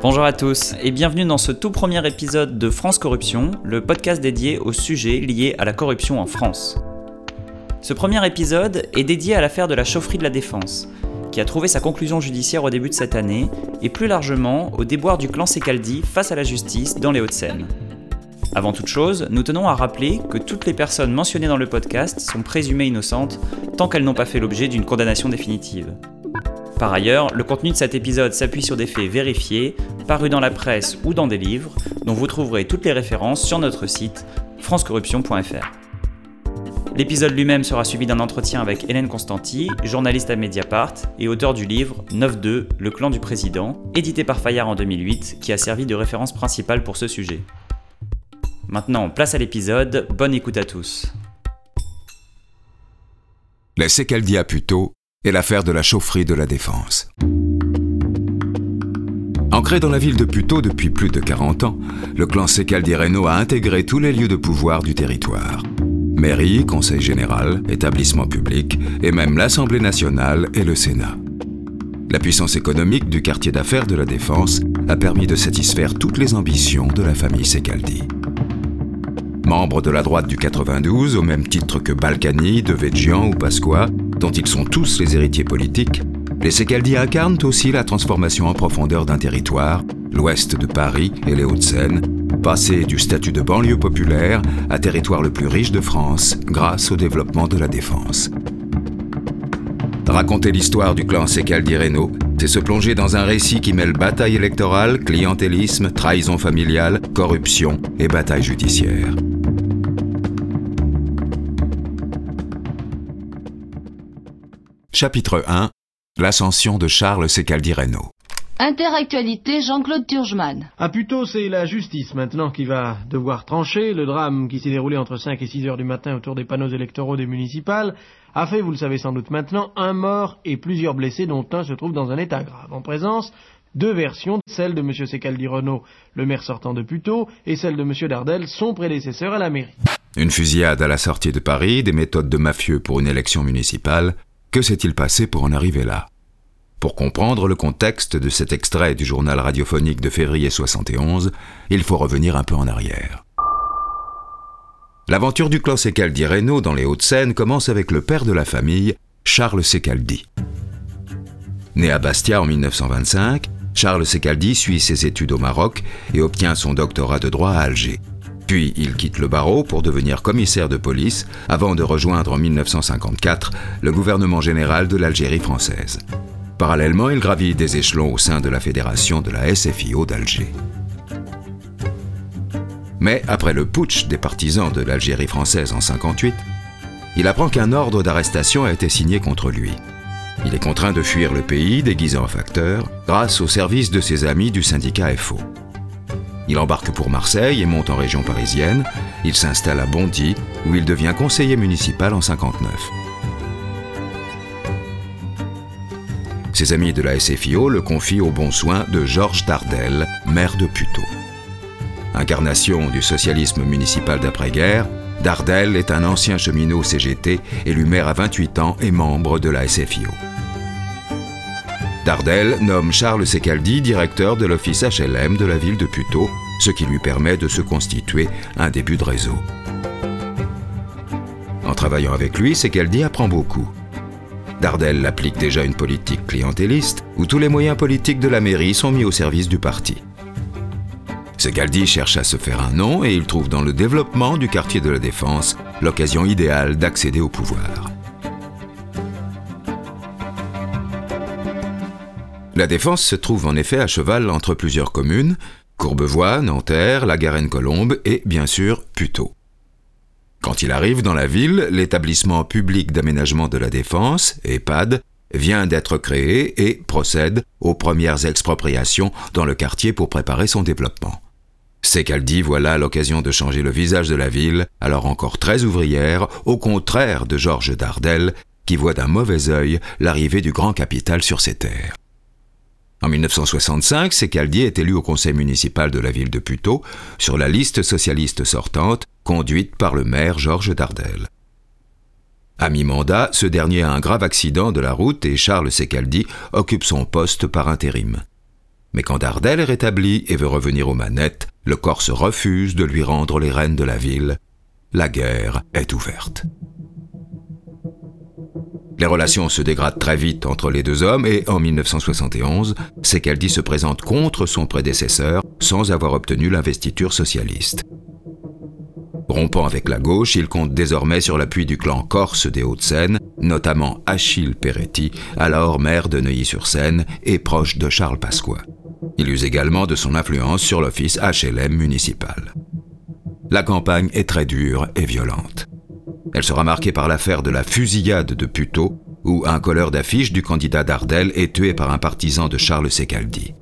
Bonjour à tous et bienvenue dans ce tout premier épisode de France Corruption, le podcast dédié aux sujets liés à la corruption en France. Ce premier épisode est dédié à l'affaire de la chaufferie de la Défense, qui a trouvé sa conclusion judiciaire au début de cette année, et plus largement au déboire du clan Secaldi face à la justice dans les Hauts-de-Seine. Avant toute chose, nous tenons à rappeler que toutes les personnes mentionnées dans le podcast sont présumées innocentes tant qu'elles n'ont pas fait l'objet d'une condamnation définitive. Par ailleurs, le contenu de cet épisode s'appuie sur des faits vérifiés, parus dans la presse ou dans des livres, dont vous trouverez toutes les références sur notre site francecorruption.fr. L'épisode lui-même sera suivi d'un entretien avec Hélène Constanti, journaliste à Mediapart et auteur du livre 9-2, Le clan du président, édité par Fayard en 2008, qui a servi de référence principale pour ce sujet. Maintenant, place à l'épisode, bonne écoute à tous. Secaldia Puto et l'affaire de la chaufferie de la Défense. Ancré dans la ville de Puto depuis plus de 40 ans, le clan Secaldi Reno a intégré tous les lieux de pouvoir du territoire. Mairie, conseil général, établissement public et même l'Assemblée nationale et le Sénat. La puissance économique du quartier d'affaires de la Défense a permis de satisfaire toutes les ambitions de la famille Secaldi. Membres de la droite du 92, au même titre que Balkany, Devedjian ou Pasqua, dont ils sont tous les héritiers politiques, les Secaldi incarnent aussi la transformation en profondeur d'un territoire, l'ouest de Paris et les Hauts-de-Seine, passé du statut de banlieue populaire à territoire le plus riche de France grâce au développement de la défense. Raconter l'histoire du clan Secaldi Reno, c'est se plonger dans un récit qui mêle bataille électorale, clientélisme, trahison familiale, corruption et bataille judiciaire. Chapitre 1 L'ascension de Charles Secaldi Reno. Interactualité Jean-Claude Turgeman. Ah plutôt c'est la justice maintenant qui va devoir trancher. Le drame qui s'est déroulé entre 5 et 6 heures du matin autour des panneaux électoraux des municipales a fait, vous le savez sans doute maintenant, un mort et plusieurs blessés dont un se trouve dans un état grave. En présence, deux versions, celle de M. Secaldi Renault, le maire sortant de Puteaux, et celle de M. Dardel, son prédécesseur à la mairie. Une fusillade à la sortie de Paris, des méthodes de mafieux pour une élection municipale, que s'est-il passé pour en arriver là? Pour comprendre le contexte de cet extrait du journal radiophonique de février 71, il faut revenir un peu en arrière. L'aventure du clan Secaldi Reno dans les Hauts-de-Seine commence avec le père de la famille, Charles Secaldi. Né à Bastia en 1925, Charles Secaldi suit ses études au Maroc et obtient son doctorat de droit à Alger. Puis il quitte le barreau pour devenir commissaire de police avant de rejoindre en 1954 le gouvernement général de l'Algérie française. Parallèlement, il gravit des échelons au sein de la fédération de la SFIO d'Alger. Mais après le putsch des partisans de l'Algérie française en 58, il apprend qu'un ordre d'arrestation a été signé contre lui. Il est contraint de fuir le pays déguisé en facteur grâce au service de ses amis du syndicat FO. Il embarque pour Marseille et monte en région parisienne. Il s'installe à Bondy, où il devient conseiller municipal en 59. Ses amis de la SFIO le confient au bon soin de Georges Dardel, maire de Puteaux. Incarnation du socialisme municipal d'après-guerre, Dardel est un ancien cheminot CGT, élu maire à 28 ans et membre de la SFIO. Dardel nomme Charles Secaldi directeur de l'office HLM de la ville de Puteaux, ce qui lui permet de se constituer un début de réseau. En travaillant avec lui, Secaldi apprend beaucoup. Dardel applique déjà une politique clientéliste où tous les moyens politiques de la mairie sont mis au service du parti. Secaldi cherche à se faire un nom et il trouve dans le développement du quartier de la Défense l'occasion idéale d'accéder au pouvoir. La Défense se trouve en effet à cheval entre plusieurs communes, Courbevoie, Nanterre, La Garenne-Colombe et, bien sûr, Puteaux. Quand il arrive dans la ville, l'établissement public d'aménagement de la Défense, EHPAD, vient d'être créé et procède aux premières expropriations dans le quartier pour préparer son développement. Dit voilà l'occasion de changer le visage de la ville, alors encore très ouvrière, au contraire de Georges Dardel, qui voit d'un mauvais œil l'arrivée du grand capital sur ses terres. En 1965, Secaldi est élu au conseil municipal de la ville de Puteaux sur la liste socialiste sortante conduite par le maire Georges Dardel. À mi-mandat, ce dernier a un grave accident de la route et Charles Secaldi occupe son poste par intérim. Mais quand Dardel est rétabli et veut revenir aux manettes, le Corse refuse de lui rendre les rênes de la ville. La guerre est ouverte. Les relations se dégradent très vite entre les deux hommes et en 1971, Secaldi se présente contre son prédécesseur sans avoir obtenu l'investiture socialiste. Rompant avec la gauche, il compte désormais sur l'appui du clan corse des Hauts-de-Seine, notamment Achille Peretti, alors maire de Neuilly-sur-Seine et proche de Charles Pasqua. Il use également de son influence sur l'office HLM municipal. La campagne est très dure et violente. Elle sera marquée par l'affaire de la fusillade de Puteaux, où un colleur d'affiche du candidat d'Ardel est tué par un partisan de Charles Secaldi.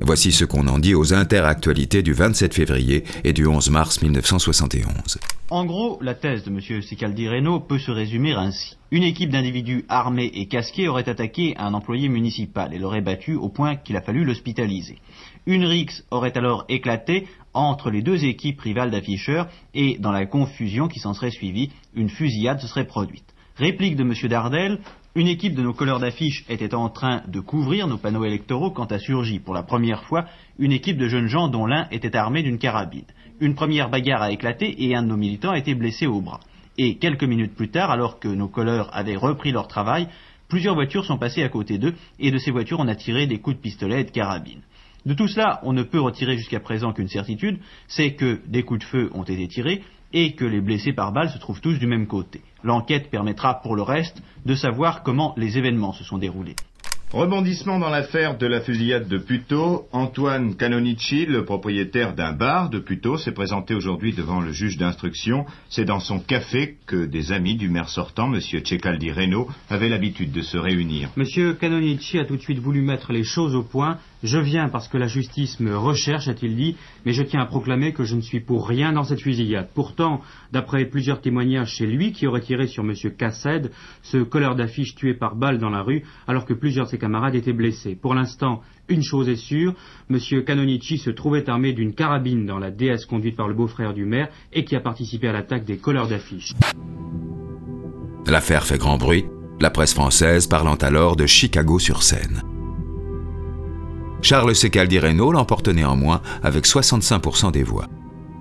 Voici ce qu'on en dit aux interactualités du 27 février et du 11 mars 1971. En gros, la thèse de M. Sicaldi Reno peut se résumer ainsi. Une équipe d'individus armés et casqués aurait attaqué un employé municipal et l'aurait battu au point qu'il a fallu l'hospitaliser. Une rixe aurait alors éclaté entre les deux équipes rivales d'afficheurs et dans la confusion qui s'en serait suivie, une fusillade se serait produite. Réplique de M. Dardel, une équipe de nos colleurs d'affiches était en train de couvrir nos panneaux électoraux quand a surgi pour la première fois une équipe de jeunes gens dont l'un était armé d'une carabine. Une première bagarre a éclaté et un de nos militants a été blessé au bras. Et quelques minutes plus tard, alors que nos colleurs avaient repris leur travail, plusieurs voitures sont passées à côté d'eux et de ces voitures on a tiré des coups de pistolet et de carabine. De tout cela, on ne peut retirer jusqu'à présent qu'une certitude, c'est que des coups de feu ont été tirés et que les blessés par balle se trouvent tous du même côté. L'enquête permettra pour le reste de savoir comment les événements se sont déroulés. Rebondissement dans l'affaire de la fusillade de Puteaux, Antoine Canonici, le propriétaire d'un bar de Puteaux, s'est présenté aujourd'hui devant le juge d'instruction. C'est dans son café que des amis du maire sortant, M. Cecaldi Reno, avaient l'habitude de se réunir. Monsieur Canonici a tout de suite voulu mettre les choses au point. Je viens parce que la justice me recherche, a-t-il dit, mais je tiens à proclamer que je ne suis pour rien dans cette fusillade. Pourtant, d'après plusieurs témoignages, c'est lui qui aurait tiré sur Monsieur Cassed, ce colleur d'affiches tué par balle dans la rue, alors que plusieurs camarades étaient blessés. Pour l'instant, une chose est sûre, M. Canonici se trouvait armé d'une carabine dans la DS conduite par le beau-frère du maire et qui a participé à l'attaque des colleurs d'affiches. L'affaire fait grand bruit, la presse française parlant alors de Chicago sur scène. Charles Secaldi Reno l'emporte néanmoins avec 65% des voix.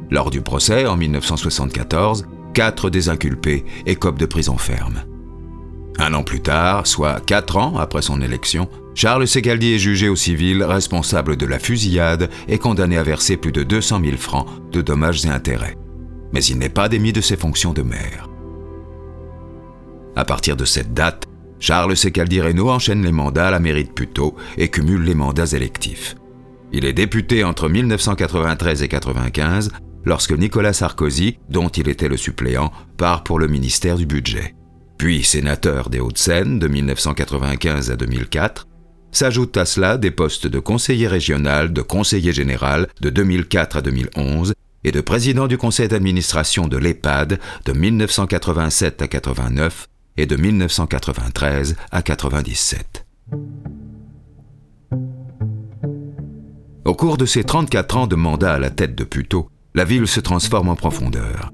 Lors du procès en 1974, quatre des inculpés écopent de prison ferme. Un an plus tard, soit quatre ans après son élection, Charles Segaldi est jugé au civil responsable de la fusillade et condamné à verser plus de 200 000 francs de dommages et intérêts. Mais il n'est pas démis de ses fonctions de maire. À partir de cette date, Charles Secaldi Reno enchaîne les mandats à la mairie de Puteaux et cumule les mandats électifs. Il est député entre 1993 et 1995 lorsque Nicolas Sarkozy, dont il était le suppléant, part pour le ministère du Budget puis sénateur des Hauts-de-Seine de 1995 à 2004, s'ajoutent à cela des postes de conseiller régional, de conseiller général de 2004 à 2011 et de président du conseil d'administration de l'EHPAD de 1987 à 89 et de 1993 à 97. Au cours de ses 34 ans de mandat à la tête de Puteaux, la ville se transforme en profondeur.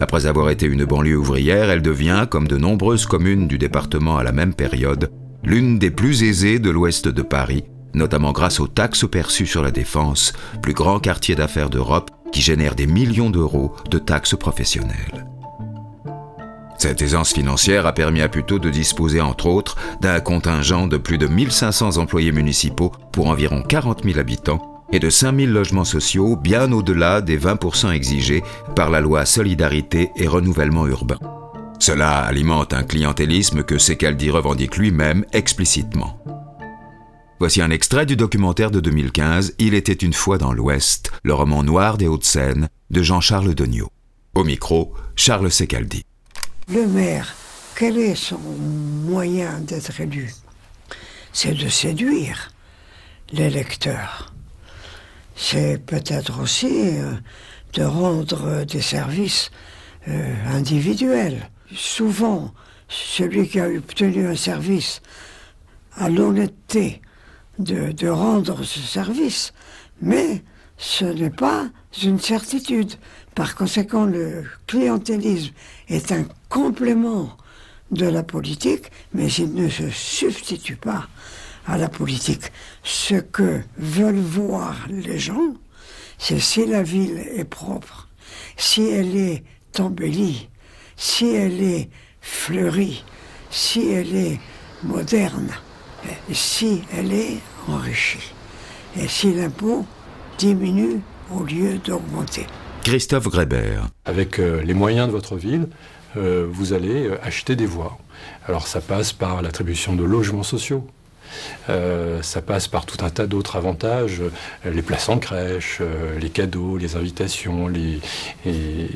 Après avoir été une banlieue ouvrière, elle devient, comme de nombreuses communes du département à la même période, l'une des plus aisées de l'ouest de Paris, notamment grâce aux taxes perçues sur la défense, plus grand quartier d'affaires d'Europe qui génère des millions d'euros de taxes professionnelles. Cette aisance financière a permis à Puteaux de disposer entre autres d'un contingent de plus de 1500 employés municipaux pour environ 40 000 habitants et de 5000 logements sociaux bien au-delà des 20% exigés par la loi Solidarité et Renouvellement Urbain. Cela alimente un clientélisme que Secaldi revendique lui-même explicitement. Voici un extrait du documentaire de 2015 Il était une fois dans l'Ouest, le roman noir des Hauts-de-Seine de Jean-Charles Degnaud. Au micro, Charles Secaldi. Le maire, quel est son moyen d'être élu? C'est de séduire l'électeur c'est peut-être aussi euh, de rendre des services euh, individuels. Souvent, celui qui a obtenu un service a l'honnêteté de, de, rendre ce service, mais ce n'est pas une certitude. Par conséquent, le clientélisme est un complément de la politique, mais il ne se substitue pas à la politique. Ce que veulent voir les gens, c'est si la ville est propre, si elle est embellie, si elle est fleurie, si elle est moderne, si elle est enrichie, et si l'impôt diminue au lieu d'augmenter. Christophe Grébert. Avec euh, les moyens de votre ville, euh, vous allez euh, acheter des voies. Alors ça passe par l'attribution de logements sociaux. Euh, ça passe par tout un tas d'autres avantages, euh, les places en crèche, euh, les cadeaux, les invitations, les, et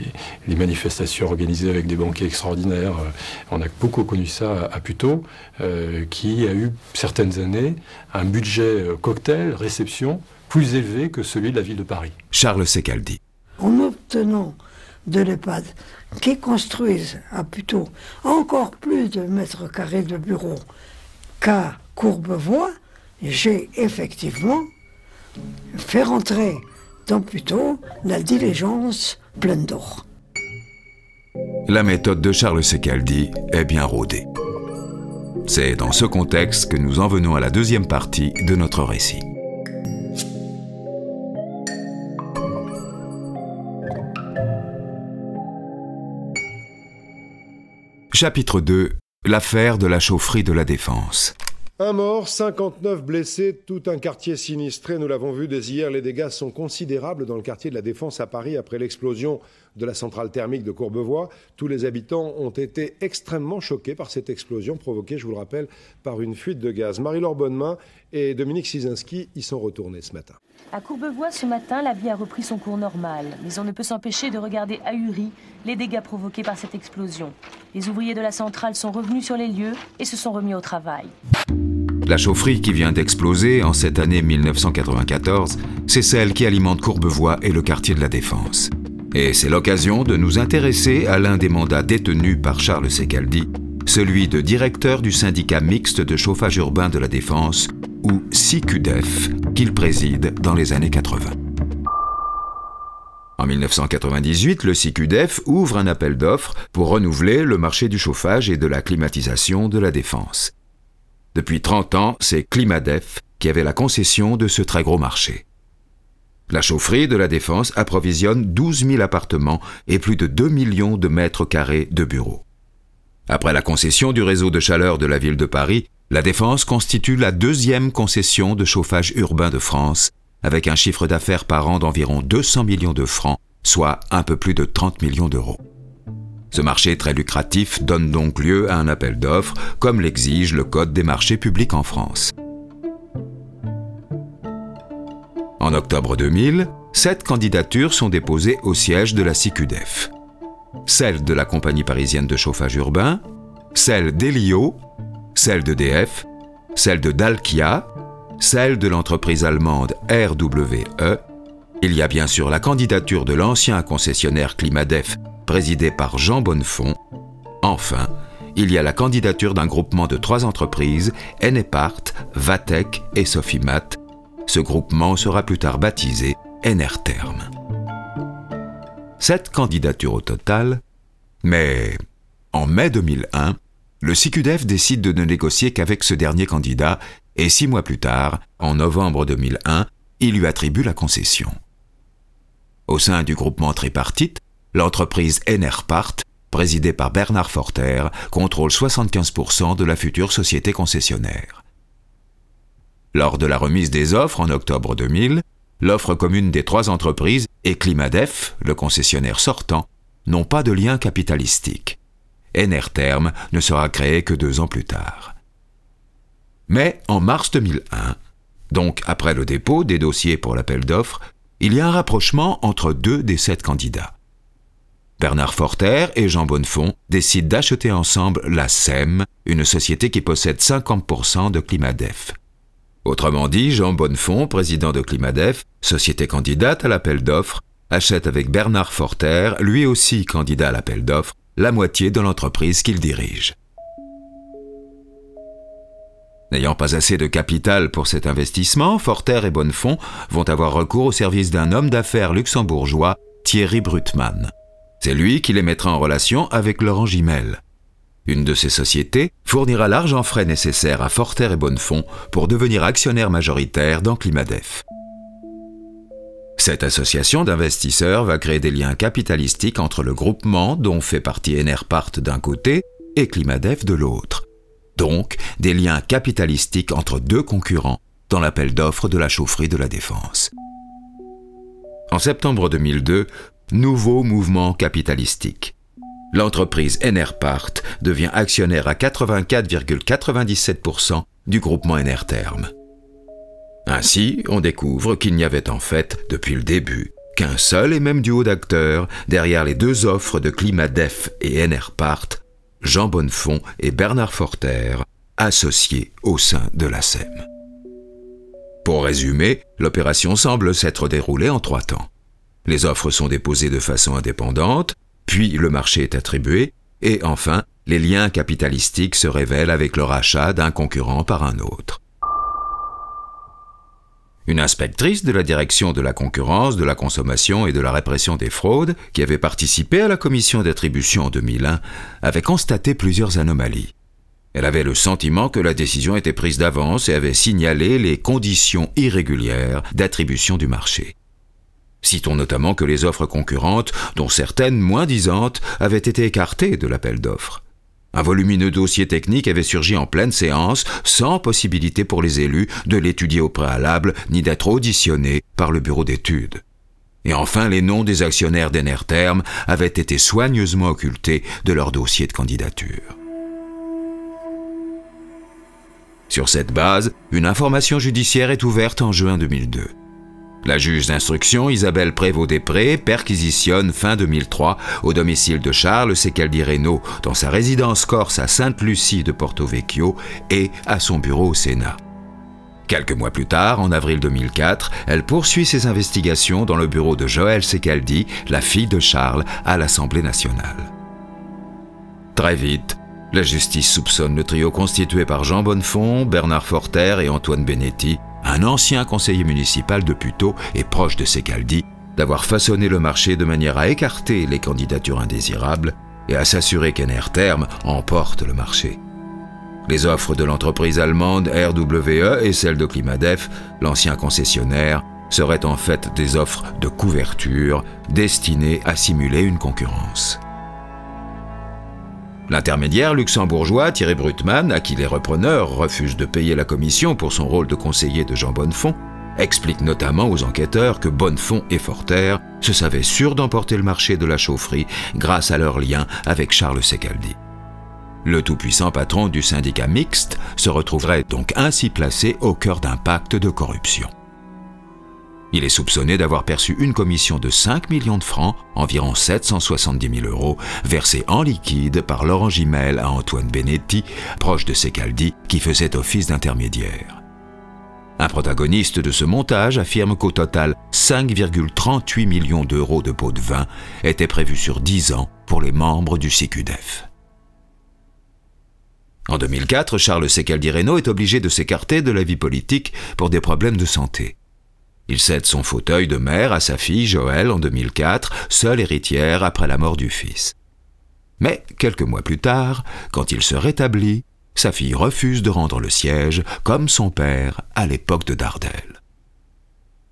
les manifestations organisées avec des banquets extraordinaires. On a beaucoup connu ça à Puteaux, euh, qui a eu certaines années un budget cocktail, réception, plus élevé que celui de la ville de Paris. Charles Secaldi. En obtenant de l'EHPAD qui construisent à Puteaux encore plus de mètres carrés de bureaux qu'à Courbevoie, j'ai effectivement fait rentrer dans Puteaux la diligence pleine d'or. La méthode de Charles Secaldi est bien rodée. C'est dans ce contexte que nous en venons à la deuxième partie de notre récit. Chapitre 2 L'affaire de la chaufferie de la Défense. Un mort, 59 blessés, tout un quartier sinistré. Nous l'avons vu dès hier, les dégâts sont considérables dans le quartier de la Défense à Paris après l'explosion de la centrale thermique de Courbevoie. Tous les habitants ont été extrêmement choqués par cette explosion provoquée, je vous le rappelle, par une fuite de gaz. Marie-Laure Bonnemain et Dominique Sizinski y sont retournés ce matin. À Courbevoie, ce matin, la vie a repris son cours normal, mais on ne peut s'empêcher de regarder ahuri les dégâts provoqués par cette explosion. Les ouvriers de la centrale sont revenus sur les lieux et se sont remis au travail. La chaufferie qui vient d'exploser en cette année 1994, c'est celle qui alimente Courbevoie et le quartier de la Défense. Et c'est l'occasion de nous intéresser à l'un des mandats détenus par Charles Secaldi, celui de directeur du syndicat mixte de chauffage urbain de la Défense, ou SICUDEF, qu'il préside dans les années 80. En 1998, le SICUDEF ouvre un appel d'offres pour renouveler le marché du chauffage et de la climatisation de la Défense. Depuis 30 ans, c'est Climadef qui avait la concession de ce très gros marché. La chaufferie de la Défense approvisionne 12 000 appartements et plus de 2 millions de mètres carrés de bureaux. Après la concession du réseau de chaleur de la ville de Paris, la Défense constitue la deuxième concession de chauffage urbain de France, avec un chiffre d'affaires par an d'environ 200 millions de francs, soit un peu plus de 30 millions d'euros. Ce marché très lucratif donne donc lieu à un appel d'offres, comme l'exige le Code des marchés publics en France. En octobre 2000, sept candidatures sont déposées au siège de la CICUDEF. Celle de la Compagnie parisienne de chauffage urbain, celle d'Elio, celle d'EDF, celle de Dalkia, celle de l'entreprise allemande RWE. Il y a bien sûr la candidature de l'ancien concessionnaire Climadef, présidé par Jean Bonnefond. Enfin, il y a la candidature d'un groupement de trois entreprises, Enepart, Vatec et Sofimat. Ce groupement sera plus tard baptisé Enerterm. Sept candidatures au total, mais en mai 2001, le CICUDEF décide de ne négocier qu'avec ce dernier candidat et six mois plus tard, en novembre 2001, il lui attribue la concession. Au sein du groupement tripartite, l'entreprise Enerpart, présidée par Bernard Forter, contrôle 75% de la future société concessionnaire. Lors de la remise des offres en octobre 2000, l'offre commune des trois entreprises et Climadef, le concessionnaire sortant, n'ont pas de lien capitalistique. Enerterm ne sera créé que deux ans plus tard. Mais en mars 2001, donc après le dépôt des dossiers pour l'appel d'offres, il y a un rapprochement entre deux des sept candidats. Bernard Forter et Jean Bonnefond décident d'acheter ensemble la SEM, une société qui possède 50% de Climadef. Autrement dit, Jean Bonnefond, président de Climadef, société candidate à l'appel d'offres, achète avec Bernard Forter, lui aussi candidat à l'appel d'offres, la moitié de l'entreprise qu'il dirige. N'ayant pas assez de capital pour cet investissement, Forter et Bonnefond vont avoir recours au service d'un homme d'affaires luxembourgeois, Thierry Brutmann. C'est lui qui les mettra en relation avec Laurent Gimel. Une de ces sociétés fournira l'argent frais nécessaire à Forter et Bonnefond pour devenir actionnaire majoritaire dans Climadef. Cette association d'investisseurs va créer des liens capitalistiques entre le groupement dont fait partie Enerpart d'un côté et Climadef de l'autre. Donc, des liens capitalistiques entre deux concurrents dans l'appel d'offres de la chaufferie de la Défense. En septembre 2002, nouveau mouvement capitalistique. L'entreprise Enerpart devient actionnaire à 84,97% du groupement Enerterm. Ainsi, on découvre qu'il n'y avait en fait, depuis le début, qu'un seul et même duo d'acteurs derrière les deux offres de Climadef et Enerpart, Jean Bonnefond et Bernard Forter, associés au sein de la SEM. Pour résumer, l'opération semble s'être déroulée en trois temps. Les offres sont déposées de façon indépendante, puis le marché est attribué, et enfin, les liens capitalistiques se révèlent avec le rachat d'un concurrent par un autre. Une inspectrice de la direction de la concurrence, de la consommation et de la répression des fraudes, qui avait participé à la commission d'attribution en 2001, avait constaté plusieurs anomalies. Elle avait le sentiment que la décision était prise d'avance et avait signalé les conditions irrégulières d'attribution du marché. Citons notamment que les offres concurrentes, dont certaines moins disantes, avaient été écartées de l'appel d'offres. Un volumineux dossier technique avait surgi en pleine séance, sans possibilité pour les élus de l'étudier au préalable, ni d'être auditionnés par le bureau d'études. Et enfin, les noms des actionnaires d'Enerterm avaient été soigneusement occultés de leur dossier de candidature. Sur cette base, une information judiciaire est ouverte en juin 2002. La juge d'instruction Isabelle Prévost-Després perquisitionne fin 2003 au domicile de Charles Secaldi Reynaud dans sa résidence corse à Sainte-Lucie de Porto Vecchio et à son bureau au Sénat. Quelques mois plus tard, en avril 2004, elle poursuit ses investigations dans le bureau de Joël Secaldi, la fille de Charles, à l'Assemblée nationale. Très vite, la justice soupçonne le trio constitué par Jean Bonnefond, Bernard Forter et Antoine Benetti, un ancien conseiller municipal de Puteaux et proche de Secaldi, d'avoir façonné le marché de manière à écarter les candidatures indésirables et à s'assurer qu'Enerterm emporte le marché. Les offres de l'entreprise allemande RWE et celles de Climadef, l'ancien concessionnaire, seraient en fait des offres de couverture destinées à simuler une concurrence. L'intermédiaire luxembourgeois Thierry Brutmann, à qui les repreneurs refusent de payer la commission pour son rôle de conseiller de Jean Bonnefond, explique notamment aux enquêteurs que Bonnefond et Forter se savaient sûrs d'emporter le marché de la chaufferie grâce à leur lien avec Charles Secaldi. Le tout-puissant patron du syndicat mixte se retrouverait donc ainsi placé au cœur d'un pacte de corruption. Il est soupçonné d'avoir perçu une commission de 5 millions de francs, environ 770 000 euros, versée en liquide par Laurent Gimel à Antoine Benetti, proche de Secaldi, qui faisait office d'intermédiaire. Un protagoniste de ce montage affirme qu'au total, 5,38 millions d'euros de pots de vin étaient prévus sur 10 ans pour les membres du CQDF. En 2004, Charles Secaldi Reynaud est obligé de s'écarter de la vie politique pour des problèmes de santé. Il cède son fauteuil de mère à sa fille Joëlle en 2004, seule héritière après la mort du fils. Mais quelques mois plus tard, quand il se rétablit, sa fille refuse de rendre le siège, comme son père à l'époque de Dardel.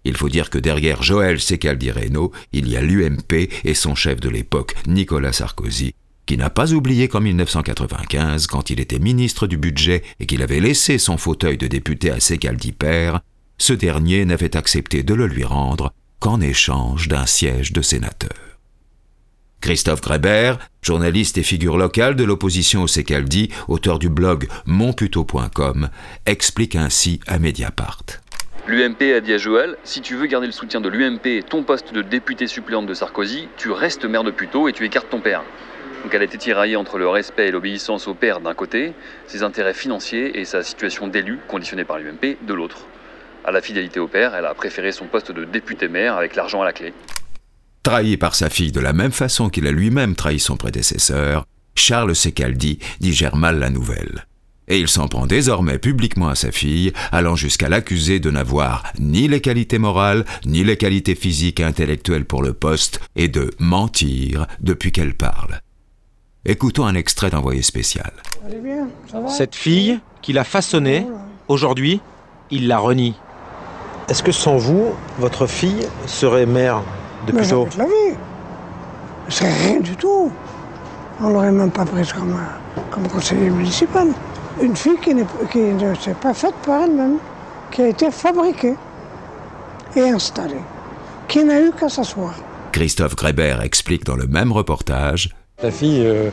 Il faut dire que derrière Joël Secaldi Reynaud, il y a l'UMP et son chef de l'époque, Nicolas Sarkozy, qui n'a pas oublié qu'en 1995, quand il était ministre du Budget et qu'il avait laissé son fauteuil de député à Secaldi père, ce dernier n'avait accepté de le lui rendre qu'en échange d'un siège de sénateur. Christophe Grébert, journaliste et figure locale de l'opposition au Secaldi, auteur du blog monputo.com, explique ainsi à Mediapart. L'UMP a dit à Joël si tu veux garder le soutien de l'UMP et ton poste de député suppléante de Sarkozy, tu restes maire de Puteaux et tu écartes ton père. Donc elle été tiraillée entre le respect et l'obéissance au père d'un côté, ses intérêts financiers et sa situation d'élu conditionnée par l'UMP de l'autre à la fidélité au père, elle a préféré son poste de député-maire avec l'argent à la clé. Trahi par sa fille de la même façon qu'il a lui-même trahi son prédécesseur, Charles Secaldi digère mal la nouvelle. Et il s'en prend désormais publiquement à sa fille, allant jusqu'à l'accuser de n'avoir ni les qualités morales, ni les qualités physiques et intellectuelles pour le poste, et de mentir depuis qu'elle parle. Écoutons un extrait d'envoyé spécial. Cette fille qu'il a façonnée, aujourd'hui, il la renie. Est-ce que sans vous, votre fille serait mère de jamais de la vie. C'est rien du tout. On l'aurait même pas prise comme, euh, comme conseiller municipal. Une fille qui, n'est- qui ne s'est pas faite par elle-même, qui a été fabriquée et installée, qui n'a eu qu'à s'asseoir. Christophe Grébert explique dans le même reportage La fille, euh,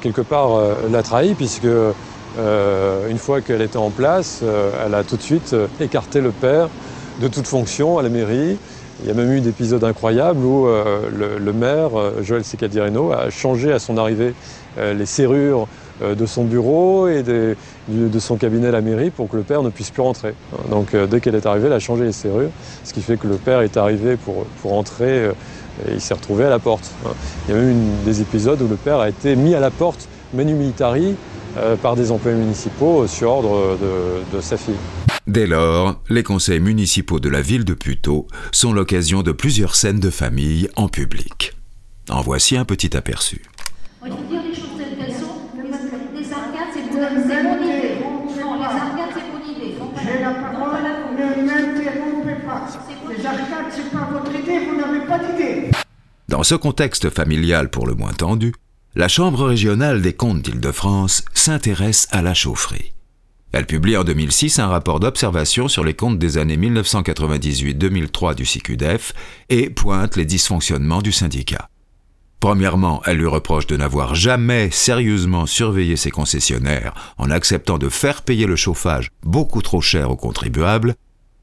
quelque part, euh, l'a trahi, puisque euh, une fois qu'elle était en place, euh, elle a tout de suite euh, écarté le père de toute fonction à la mairie. Il y a même eu d'épisodes incroyables où euh, le, maire, euh, Joël Secadireno, a changé à son arrivée euh, les serrures de son bureau et des- de son cabinet à la mairie pour que le père ne puisse plus rentrer. Donc dès qu'elle est arrivée, elle a changé les serrures, ce qui fait que le père est arrivé pour, pour entrer et il s'est retrouvé à la porte. Il y a même eu des épisodes où le père a été mis à la porte, menu militari, par des employés municipaux sur ordre de sa fille. Dès lors, les conseils municipaux de la ville de Puteaux sont l'occasion de plusieurs scènes de famille en public. En voici un petit aperçu. Il faut dire les choses telles qu'elles sont. Les arcades, c'est mon, c'est mon idée. Non, les arcades, c'est mon idée. J'ai la parole, ne m'interrompez pas. Les arcades, c'est pas votre idée, vous n'avez pas d'idée. Dans ce contexte familial pour le moins tendu, la Chambre régionale des comptes d'Île-de-France s'intéresse à la chaufferie. Elle publie en 2006 un rapport d'observation sur les comptes des années 1998-2003 du CICUDEF et pointe les dysfonctionnements du syndicat. Premièrement, elle lui reproche de n'avoir jamais sérieusement surveillé ses concessionnaires en acceptant de faire payer le chauffage beaucoup trop cher aux contribuables.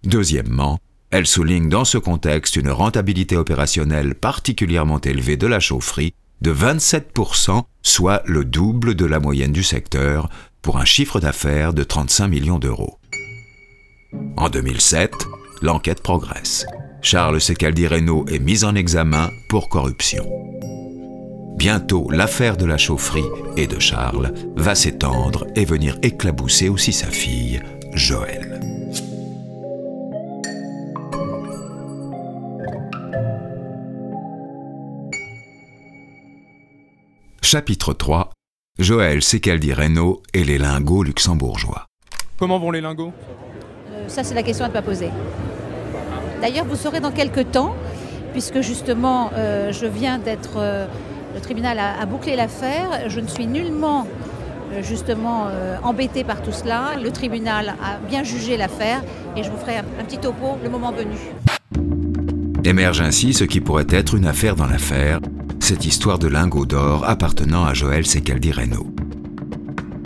Deuxièmement, elle souligne dans ce contexte une rentabilité opérationnelle particulièrement élevée de la chaufferie de 27%, soit le double de la moyenne du secteur, pour un chiffre d'affaires de 35 millions d'euros. En 2007, l'enquête progresse. Charles Secaldi Reynaud est mis en examen pour corruption. Bientôt, l'affaire de la chaufferie et de Charles va s'étendre et venir éclabousser aussi sa fille, Joël. Chapitre 3 Joël Secaldi Reynaud et les lingots luxembourgeois. Comment vont les lingots? Euh, Ça, c'est la question à ne pas poser. D'ailleurs, vous saurez dans quelques temps, puisque justement, euh, je viens d'être. euh, le tribunal a, a bouclé l'affaire. Je ne suis nullement, euh, justement, euh, embêtée par tout cela. Le tribunal a bien jugé l'affaire et je vous ferai un, un petit topo le moment venu. Émerge ainsi ce qui pourrait être une affaire dans l'affaire, cette histoire de lingots d'or appartenant à Joël Secaldi Reynaud.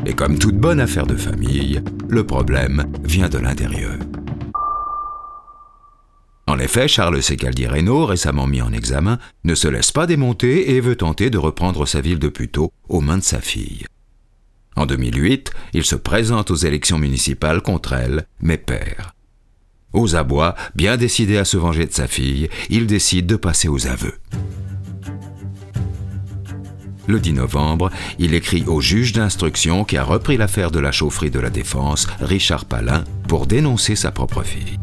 Et comme toute bonne affaire de famille, le problème vient de l'intérieur. En effet, Charles Secaldi Reynaud, récemment mis en examen, ne se laisse pas démonter et veut tenter de reprendre sa ville de Puteaux aux mains de sa fille. En 2008, il se présente aux élections municipales contre elle, mais perd. Aux abois, bien décidé à se venger de sa fille, il décide de passer aux aveux. Le 10 novembre, il écrit au juge d'instruction qui a repris l'affaire de la chaufferie de la Défense, Richard Palin, pour dénoncer sa propre fille.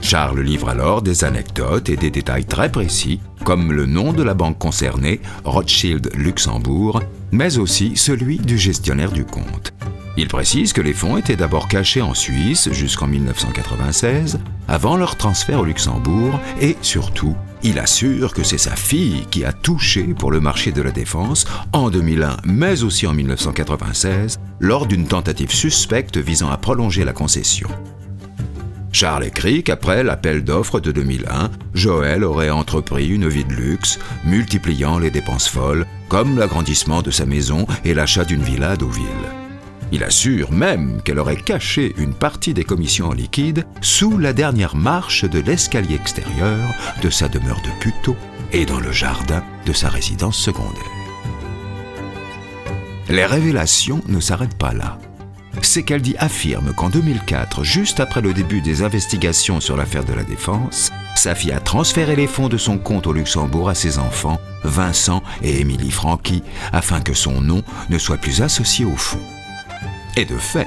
Charles livre alors des anecdotes et des détails très précis, comme le nom de la banque concernée, Rothschild Luxembourg, mais aussi celui du gestionnaire du compte. Il précise que les fonds étaient d'abord cachés en Suisse jusqu'en 1996, avant leur transfert au Luxembourg, et surtout, il assure que c'est sa fille qui a touché pour le marché de la défense en 2001, mais aussi en 1996, lors d'une tentative suspecte visant à prolonger la concession. Charles écrit qu'après l'appel d'offres de 2001, Joël aurait entrepris une vie de luxe, multipliant les dépenses folles, comme l'agrandissement de sa maison et l'achat d'une villa à Deauville. Il assure même qu'elle aurait caché une partie des commissions en liquide sous la dernière marche de l'escalier extérieur de sa demeure de Puteaux et dans le jardin de sa résidence secondaire. Les révélations ne s'arrêtent pas là. Secaldi affirme qu'en 2004, juste après le début des investigations sur l'affaire de la Défense, sa fille a transféré les fonds de son compte au Luxembourg à ses enfants, Vincent et Émilie Franqui, afin que son nom ne soit plus associé au fonds. Et de fait,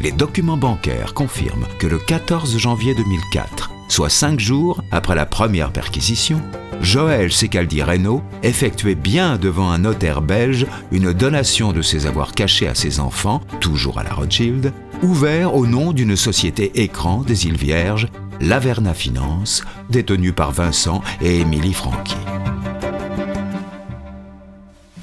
les documents bancaires confirment que le 14 janvier 2004, soit cinq jours après la première perquisition, Joël Secaldi Reynaud effectuait bien devant un notaire belge une donation de ses avoirs cachés à ses enfants, toujours à la Rothschild, ouvert au nom d'une société écran des îles Vierges, Laverna Finance, détenue par Vincent et Émilie Franqui.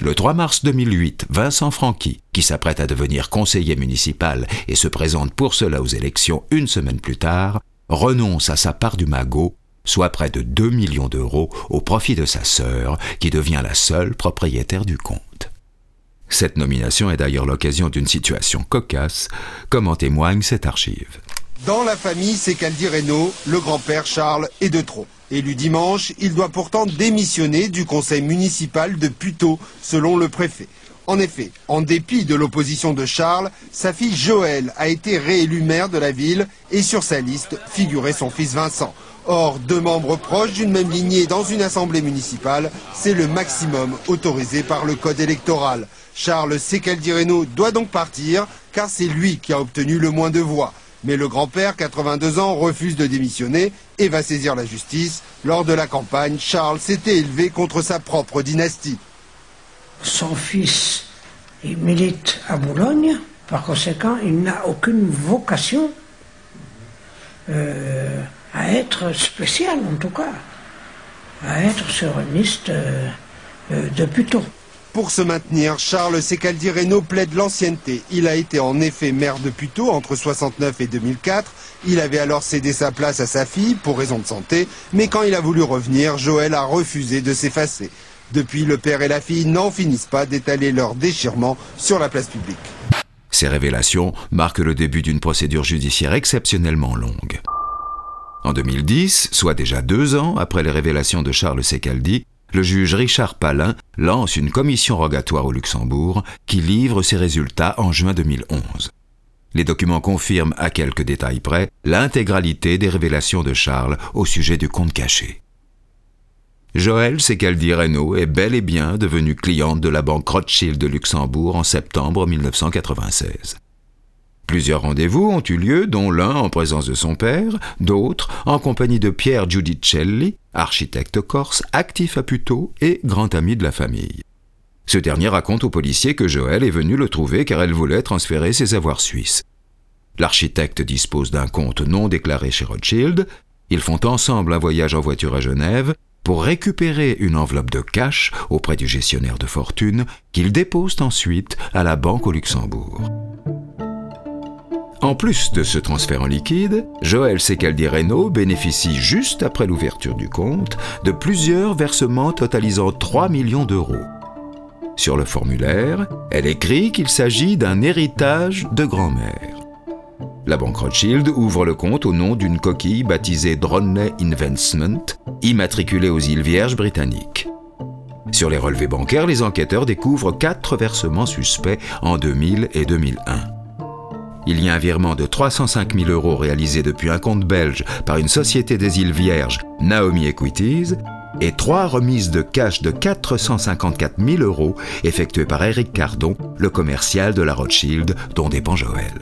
Le 3 mars 2008, Vincent Franqui, qui s'apprête à devenir conseiller municipal et se présente pour cela aux élections une semaine plus tard, renonce à sa part du magot, soit près de 2 millions d'euros au profit de sa sœur, qui devient la seule propriétaire du compte. Cette nomination est d'ailleurs l'occasion d'une situation cocasse, comme en témoigne cette archive. Dans la famille, c'est Caldi Reynaud, le grand-père Charles est de trop. Élu dimanche, il doit pourtant démissionner du conseil municipal de Puteaux, selon le préfet. En effet, en dépit de l'opposition de Charles, sa fille Joëlle a été réélue maire de la ville et sur sa liste figurait son fils Vincent. Or, deux membres proches d'une même lignée dans une assemblée municipale, c'est le maximum autorisé par le code électoral. Charles Secaldireno doit donc partir, car c'est lui qui a obtenu le moins de voix. Mais le grand-père, 82 ans, refuse de démissionner et va saisir la justice. Lors de la campagne, Charles s'était élevé contre sa propre dynastie. Son fils, il milite à Boulogne. Par conséquent, il n'a aucune vocation euh, à être spécial, en tout cas, à être séréniste euh, euh, de Puteaux. Pour se maintenir, Charles Secaldi Reynaud plaide l'ancienneté. Il a été en effet maire de Puteaux entre 69 et 2004. Il avait alors cédé sa place à sa fille pour raison de santé, mais quand il a voulu revenir, Joël a refusé de s'effacer. Depuis, le père et la fille n'en finissent pas d'étaler leur déchirement sur la place publique. Ces révélations marquent le début d'une procédure judiciaire exceptionnellement longue. En 2010, soit déjà deux ans après les révélations de Charles Secaldi, le juge Richard Palin lance une commission rogatoire au Luxembourg qui livre ses résultats en juin 2011. Les documents confirment à quelques détails près l'intégralité des révélations de Charles au sujet du compte caché. Joël Secaldi Reynaud est bel et bien devenue cliente de la banque Rothschild de Luxembourg en septembre 1996. Plusieurs rendez-vous ont eu lieu, dont l'un en présence de son père, d'autres en compagnie de Pierre Giudicelli, architecte corse, actif à Puteaux et grand ami de la famille. Ce dernier raconte aux policiers que Joël est venu le trouver car elle voulait transférer ses avoirs suisses. L'architecte dispose d'un compte non déclaré chez Rothschild. Ils font ensemble un voyage en voiture à Genève pour récupérer une enveloppe de cash auprès du gestionnaire de fortune qu'ils déposent ensuite à la banque au Luxembourg. En plus de ce transfert en liquide, Joël Secaldi Reynaud bénéficie juste après l'ouverture du compte de plusieurs versements totalisant 3 millions d'euros. Sur le formulaire, elle écrit qu'il s'agit d'un héritage de grand-mère. La banque Rothschild ouvre le compte au nom d'une coquille baptisée Dronley Investment, immatriculée aux îles Vierges britanniques. Sur les relevés bancaires, les enquêteurs découvrent quatre versements suspects en 2000 et 2001. Il y a un virement de 305 000 euros réalisé depuis un compte belge par une société des îles Vierges, Naomi Equities, et trois remises de cash de 454 000 euros effectuées par Eric Cardon, le commercial de la Rothschild dont dépend Joël.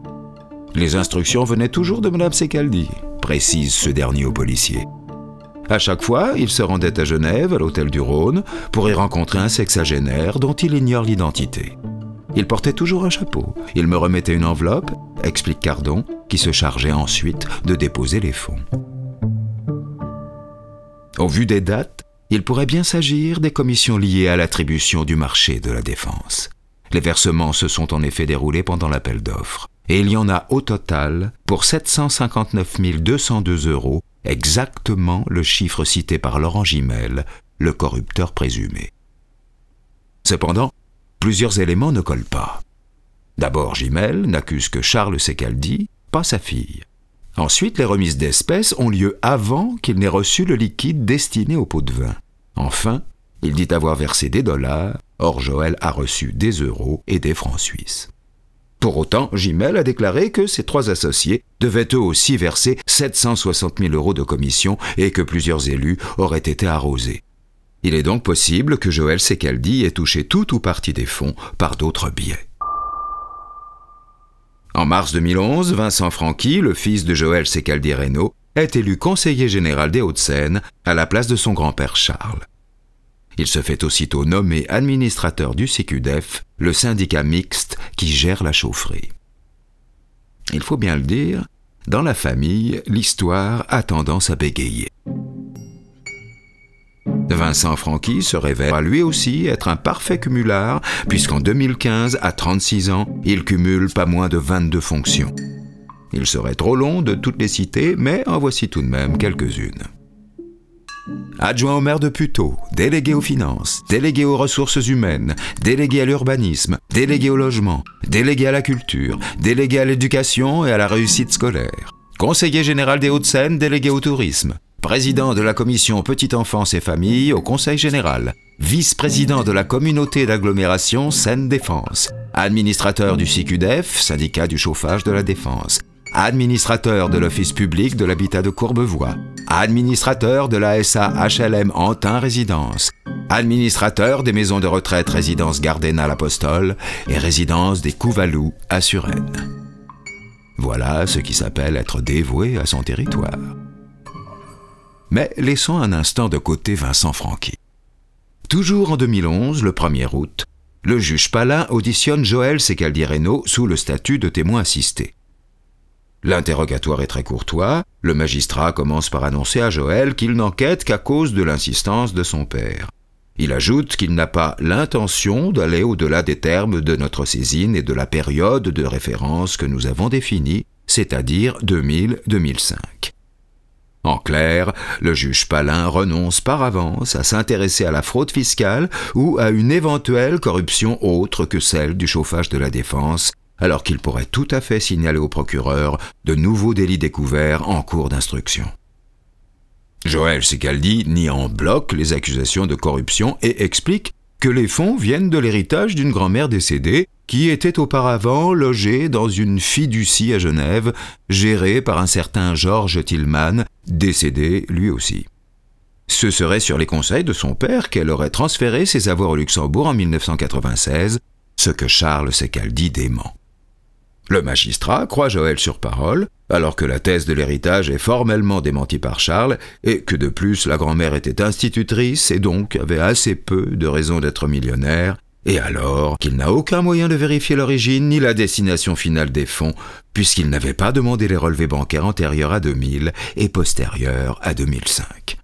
Les instructions venaient toujours de Mme Secaldi, précise ce dernier au policier. À chaque fois, il se rendait à Genève, à l'hôtel du Rhône, pour y rencontrer un sexagénaire dont il ignore l'identité. Il portait toujours un chapeau. Il me remettait une enveloppe, explique Cardon, qui se chargeait ensuite de déposer les fonds. Au vu des dates, il pourrait bien s'agir des commissions liées à l'attribution du marché de la défense. Les versements se sont en effet déroulés pendant l'appel d'offres, et il y en a au total pour 759 202 euros, exactement le chiffre cité par Laurent Gimel, le corrupteur présumé. Cependant, plusieurs éléments ne collent pas. D'abord, Gimel n'accuse que Charles Secaldi, pas sa fille. Ensuite, les remises d'espèces ont lieu avant qu'il n'ait reçu le liquide destiné au pot de vin. Enfin, il dit avoir versé des dollars, or Joël a reçu des euros et des francs suisses. Pour autant, Gimel a déclaré que ses trois associés devaient eux aussi verser 760 000 euros de commission et que plusieurs élus auraient été arrosés. Il est donc possible que Joël Secaldi ait touché tout ou partie des fonds par d'autres biais. En mars 2011, Vincent Franqui, le fils de Joël Secaldi Reynaud, est élu conseiller général des Hauts-de-Seine à la place de son grand-père Charles. Il se fait aussitôt nommer administrateur du CQDF, le syndicat mixte qui gère la chaufferie. Il faut bien le dire, dans la famille, l'histoire a tendance à bégayer. Vincent Franqui se révèle lui aussi être un parfait cumulard, puisqu'en 2015, à 36 ans, il cumule pas moins de 22 fonctions. Il serait trop long de toutes les citer, mais en voici tout de même quelques-unes. Adjoint au maire de Puteaux, délégué aux finances, délégué aux ressources humaines, délégué à l'urbanisme, délégué au logement, délégué à la culture, délégué à l'éducation et à la réussite scolaire, conseiller général des Hauts-de-Seine, délégué au tourisme, président de la commission Petite Enfance et Famille au Conseil général, vice-président de la communauté d'agglomération Seine-Défense, administrateur du CQDF, syndicat du chauffage de la défense, administrateur de l'Office public de l'habitat de Courbevoie, administrateur de la SA HLM Antin Résidence, administrateur des maisons de retraite Résidence Gardena l'Apostole et Résidence des Couvalous à Suresnes. Voilà ce qui s'appelle être dévoué à son territoire. Mais laissons un instant de côté Vincent Franqui. Toujours en 2011, le 1er août, le juge Palin auditionne Joël Secaldi-Reynaud sous le statut de témoin assisté. L'interrogatoire est très courtois, le magistrat commence par annoncer à Joël qu'il n'enquête qu'à cause de l'insistance de son père. Il ajoute qu'il n'a pas l'intention d'aller au-delà des termes de notre saisine et de la période de référence que nous avons définie, c'est-à-dire 2000-2005. En clair, le juge Palin renonce par avance à s'intéresser à la fraude fiscale ou à une éventuelle corruption autre que celle du chauffage de la défense, alors qu'il pourrait tout à fait signaler au procureur de nouveaux délits découverts en cours d'instruction. Joël Sicaldi nie en bloc les accusations de corruption et explique que les fonds viennent de l'héritage d'une grand-mère décédée qui était auparavant logée dans une fiducie à Genève, gérée par un certain Georges Tillman, décédé lui aussi. Ce serait sur les conseils de son père qu'elle aurait transféré ses avoirs au Luxembourg en 1996, ce que Charles Secaldi dément. Le magistrat croit Joël sur parole, alors que la thèse de l'héritage est formellement démentie par Charles, et que de plus la grand-mère était institutrice et donc avait assez peu de raisons d'être millionnaire, et alors qu'il n'a aucun moyen de vérifier l'origine ni la destination finale des fonds, puisqu'il n'avait pas demandé les relevés bancaires antérieurs à 2000 et postérieurs à 2005.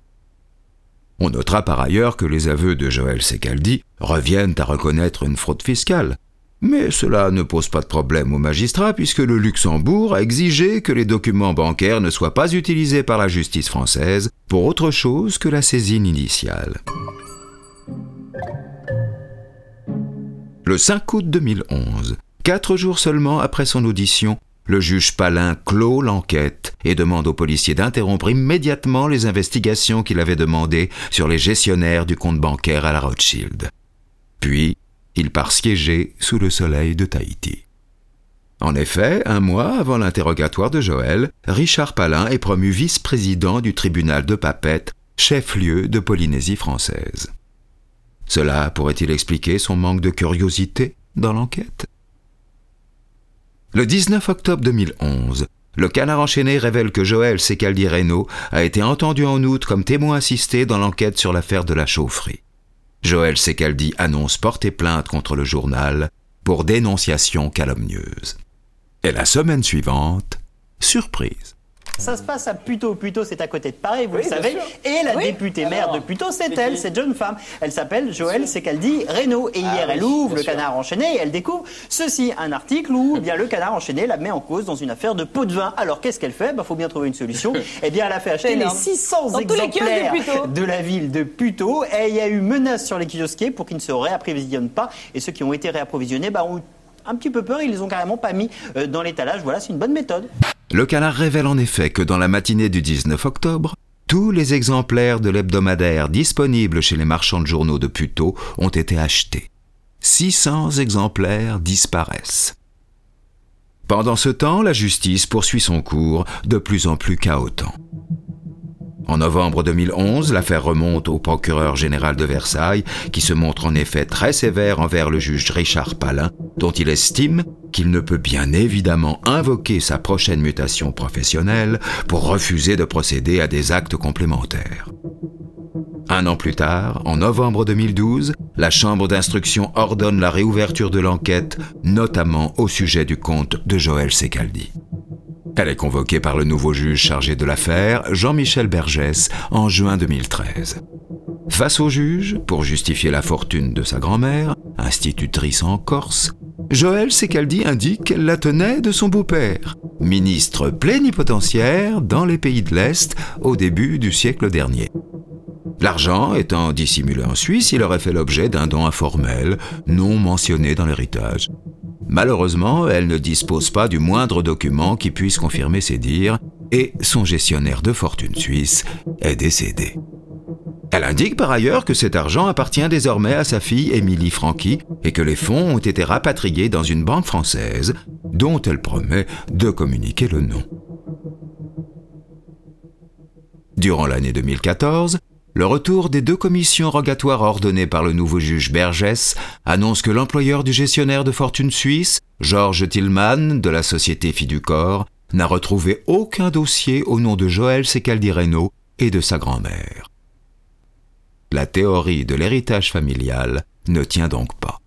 On notera par ailleurs que les aveux de Joël Secaldi reviennent à reconnaître une fraude fiscale, mais cela ne pose pas de problème au magistrat puisque le Luxembourg a exigé que les documents bancaires ne soient pas utilisés par la justice française pour autre chose que la saisine initiale. Le 5 août 2011, quatre jours seulement après son audition, le juge Palin clôt l'enquête et demande aux policiers d'interrompre immédiatement les investigations qu'il avait demandées sur les gestionnaires du compte bancaire à la Rothschild. Puis, il part siéger sous le soleil de Tahiti. En effet, un mois avant l'interrogatoire de Joël, Richard Palin est promu vice-président du tribunal de Papette, chef-lieu de Polynésie française. Cela pourrait-il expliquer son manque de curiosité dans l'enquête? Le 19 octobre 2011, le canard enchaîné révèle que Joël Secaldi Reynaud a été entendu en août comme témoin assisté dans l'enquête sur l'affaire de la chaufferie. Joël Secaldi annonce porter plainte contre le journal pour dénonciation calomnieuse. Et la semaine suivante, surprise. Ça se passe à Puteaux. Puteaux, c'est à côté de Paris, vous le savez. Et la députée maire de Puteaux, c'est elle, cette jeune femme. Elle s'appelle Joël Secaldi Reynaud. Et hier, elle ouvre le canard enchaîné et elle découvre ceci, un article où eh bien, le canard enchaîné la met en cause dans une affaire de pot de vin. Alors, qu'est-ce qu'elle fait? Il bah, faut bien trouver une solution. eh bien, elle a fait acheter les 600 exemplaires de, la ville de Puteaux. Et il y a eu menace sur les kiosquiers pour qu'ils ne se réapprovisionnent pas. Et ceux qui ont été réapprovisionnés bah, ont un petit peu peur, ils les ont carrément pas mis euh, dans l'étalage. Voilà, c'est une bonne méthode. Le canard révèle en effet que dans la matinée du 19 octobre, tous les exemplaires de l'hebdomadaire disponibles chez les marchands de journaux de Puteaux ont été achetés. 600 exemplaires disparaissent. Pendant ce temps, la justice poursuit son cours de plus en plus chaotant. En novembre 2011, l'affaire remonte au procureur général de Versailles, qui se montre en effet très sévère envers le juge Richard Palin, dont il estime qu'il ne peut bien évidemment invoquer sa prochaine mutation professionnelle pour refuser de procéder à des actes complémentaires. Un an plus tard, en novembre 2012, la Chambre d'instruction ordonne la réouverture de l'enquête, notamment au sujet du compte de Joël Secaldi. Elle est convoquée par le nouveau juge chargé de l'affaire, Jean-Michel Bergès, en juin 2013. Face au juge, pour justifier la fortune de sa grand-mère, institutrice en Corse, Joël Secaldi indique qu'elle la tenait de son beau-père, ministre plénipotentiaire dans les pays de l'Est au début du siècle dernier. L'argent étant dissimulé en Suisse, il aurait fait l'objet d'un don informel, non mentionné dans l'héritage. Malheureusement, elle ne dispose pas du moindre document qui puisse confirmer ses dires, et son gestionnaire de fortune suisse est décédé. Elle indique par ailleurs que cet argent appartient désormais à sa fille Émilie Franqui et que les fonds ont été rapatriés dans une banque française dont elle promet de communiquer le nom. Durant l'année 2014, le retour des deux commissions rogatoires ordonnées par le nouveau juge Bergès annonce que l'employeur du gestionnaire de fortune suisse, Georges Tillman, de la société Fiducor, n'a retrouvé aucun dossier au nom de Joël Secaldi-Reno et de sa grand-mère. La théorie de l'héritage familial ne tient donc pas.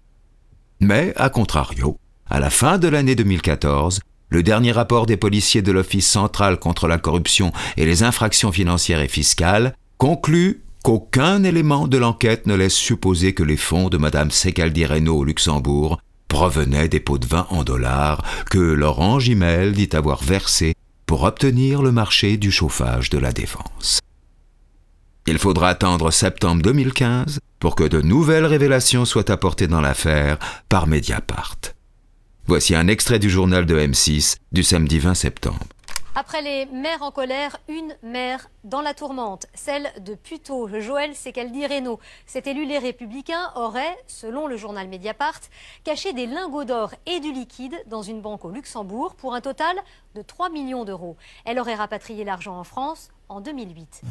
Mais, à contrario, à la fin de l'année 2014, le dernier rapport des policiers de l'Office central contre la corruption et les infractions financières et fiscales conclut qu'aucun élément de l'enquête ne laisse supposer que les fonds de Mme Secaldi Reno au Luxembourg provenaient des pots de vin en dollars que Laurent Gimel dit avoir versés pour obtenir le marché du chauffage de la défense. Il faudra attendre septembre 2015 pour que de nouvelles révélations soient apportées dans l'affaire par Mediapart. Voici un extrait du journal de M6 du samedi 20 septembre. Après les mères en colère, une mère dans la tourmente, celle de Puteaux. Joël Secaldi Reynaud, cet élu Les Républicains aurait, selon le journal Mediapart, caché des lingots d'or et du liquide dans une banque au Luxembourg pour un total de 3 millions d'euros. Elle aurait rapatrié l'argent en France en 2008.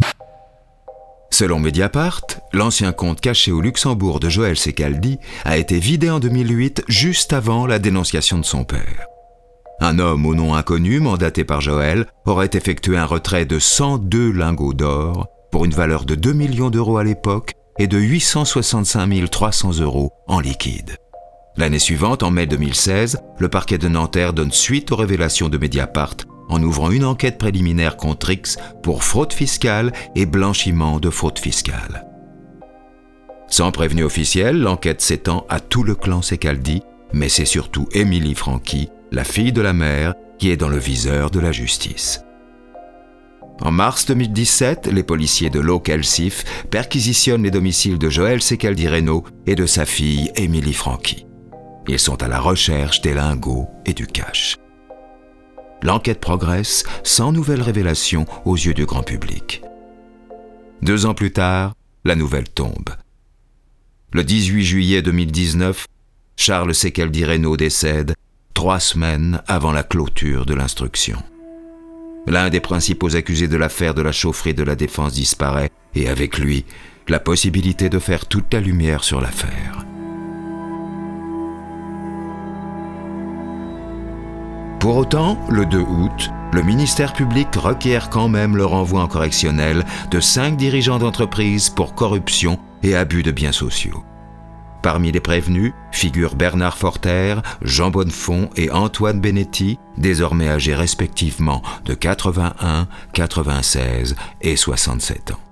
Selon Mediapart, l'ancien compte caché au Luxembourg de Joël Secaldi a été vidé en 2008 juste avant la dénonciation de son père. Un homme au nom inconnu, mandaté par Joël, aurait effectué un retrait de 102 lingots d'or pour une valeur de 2 millions d'euros à l'époque et de 865 300 euros en liquide. L'année suivante, en mai 2016, le parquet de Nanterre donne suite aux révélations de Mediapart en ouvrant une enquête préliminaire contre X pour fraude fiscale et blanchiment de fraude fiscale. Sans prévenu officiel, l'enquête s'étend à tout le clan Secaldi, mais c'est surtout Émilie Franqui la fille de la mère, qui est dans le viseur de la justice. En mars 2017, les policiers de l'Oc-Elsif perquisitionnent les domiciles de Joël Secaldi Reno et de sa fille Émilie Franqui. Ils sont à la recherche des lingots et du cash. L'enquête progresse sans nouvelles révélations aux yeux du grand public. Deux ans plus tard, la nouvelle tombe. Le 18 juillet 2019, Charles Secaldi Reno décède trois semaines avant la clôture de l'instruction. L'un des principaux accusés de l'affaire de la chaufferie de la défense disparaît, et avec lui, la possibilité de faire toute la lumière sur l'affaire. Pour autant, le 2 août, le ministère public requiert quand même le renvoi en correctionnel de cinq dirigeants d'entreprise pour corruption et abus de biens sociaux. Parmi les prévenus figurent Bernard Forter, Jean Bonnefond et Antoine Benetti, désormais âgés respectivement de 81, 96 et 67 ans.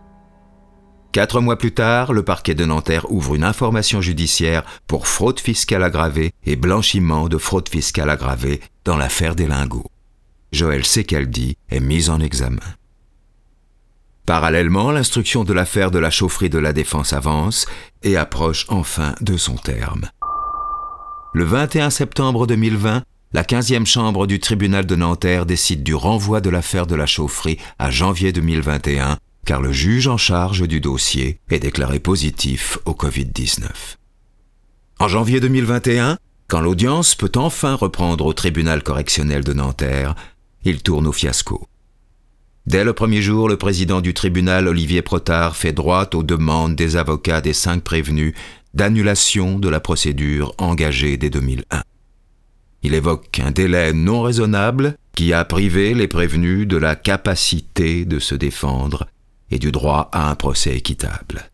Quatre mois plus tard, le parquet de Nanterre ouvre une information judiciaire pour fraude fiscale aggravée et blanchiment de fraude fiscale aggravée dans l'affaire des lingots. Joël Secaldi est mis en examen. Parallèlement, l'instruction de l'affaire de la chaufferie de la Défense avance et approche enfin de son terme. Le 21 septembre 2020, la 15e chambre du tribunal de Nanterre décide du renvoi de l'affaire de la chaufferie à janvier 2021, car le juge en charge du dossier est déclaré positif au Covid-19. En janvier 2021, quand l'audience peut enfin reprendre au tribunal correctionnel de Nanterre, il tourne au fiasco. Dès le premier jour, le président du tribunal, Olivier Protard, fait droit aux demandes des avocats des cinq prévenus d'annulation de la procédure engagée dès 2001. Il évoque un délai non raisonnable qui a privé les prévenus de la capacité de se défendre et du droit à un procès équitable.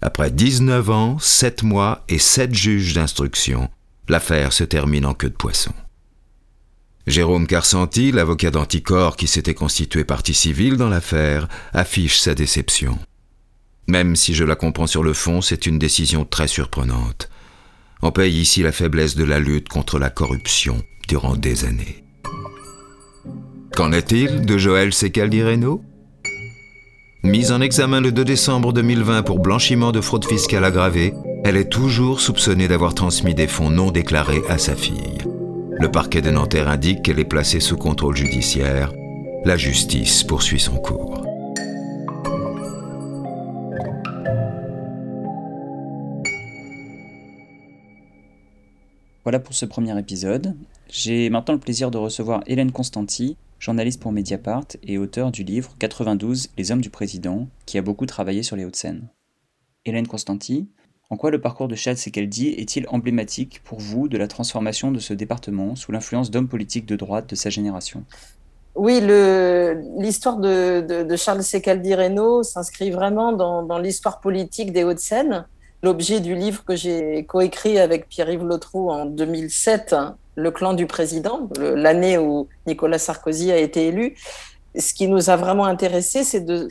Après 19 ans, 7 mois et 7 juges d'instruction, l'affaire se termine en queue de poisson. Jérôme Carsanti, l'avocat d'Anticor qui s'était constitué partie civile dans l'affaire, affiche sa déception. Même si je la comprends sur le fond, c'est une décision très surprenante. On paye ici la faiblesse de la lutte contre la corruption durant des années. Qu'en est-il de Joël Secaldi-Reno Mise en examen le 2 décembre 2020 pour blanchiment de fraude fiscale aggravée, elle est toujours soupçonnée d'avoir transmis des fonds non déclarés à sa fille. Le parquet de Nanterre indique qu'elle est placée sous contrôle judiciaire. La justice poursuit son cours. Voilà pour ce premier épisode. J'ai maintenant le plaisir de recevoir Hélène Constanti, journaliste pour Mediapart et auteur du livre 92 Les hommes du président, qui a beaucoup travaillé sur les Hauts-de-Seine. Hélène Constanti, en quoi le parcours de Charles Sekeldi est-il emblématique pour vous de la transformation de ce département sous l'influence d'hommes politiques de droite de sa génération? Oui, l'histoire de, Charles Secaldi Reynaud s'inscrit vraiment dans, l'histoire politique des Hauts-de-Seine. L'objet du livre que j'ai coécrit avec Pierre-Yves Lotrou en 2007, le clan du président, l'année où Nicolas Sarkozy a été élu. Ce qui nous a vraiment intéressé, c'est de,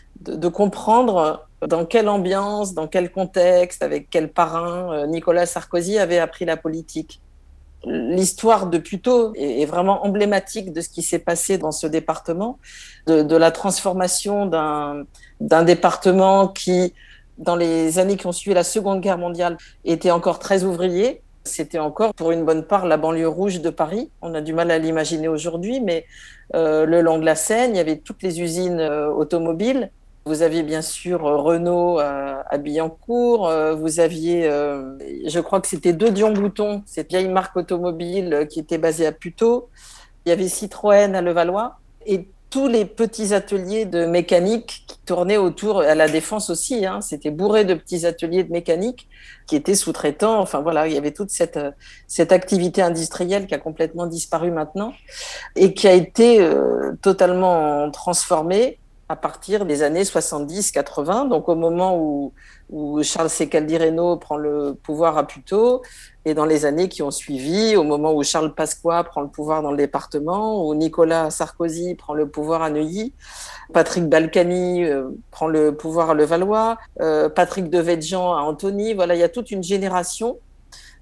comprendre dans quelle ambiance, dans quel contexte, avec quel parrain euh, Nicolas Sarkozy avait appris la politique. L'histoire de Puteaux est vraiment emblématique de ce qui s'est passé dans ce département, de la transformation d'un département qui, dans les années qui ont suivi la Seconde Guerre mondiale, était encore très ouvrier, c'était encore pour une bonne part la banlieue rouge de Paris. On a du mal à l'imaginer aujourd'hui, mais euh, le long de la Seine, il y avait toutes les usines euh, automobiles. Vous aviez bien sûr euh, Renault à, Billancourt. Vous aviez, je crois que c'était deux Dion Bouton, cette vieille marque automobile qui était basée à Puteaux. Il y avait Citroën à Levallois. Tous les petits ateliers de mécanique qui tournaient autour, à la défense aussi, hein, c'était bourré de petits ateliers de mécanique qui étaient sous-traitants. Enfin voilà, il y avait toute cette, cette activité industrielle qui a complètement disparu maintenant et qui a été euh, totalement transformée à partir des années 70-80, donc au moment où, Charles Secaldi Reynaud prend le pouvoir à Puteaux, et dans les années qui ont suivi, au moment où Charles Pasqua prend le pouvoir dans le département, où Nicolas Sarkozy prend le pouvoir à Neuilly, Patrick Balkany euh, prend le pouvoir à Levallois, euh, Patrick Devedjian à Antony, voilà, il y a toute une génération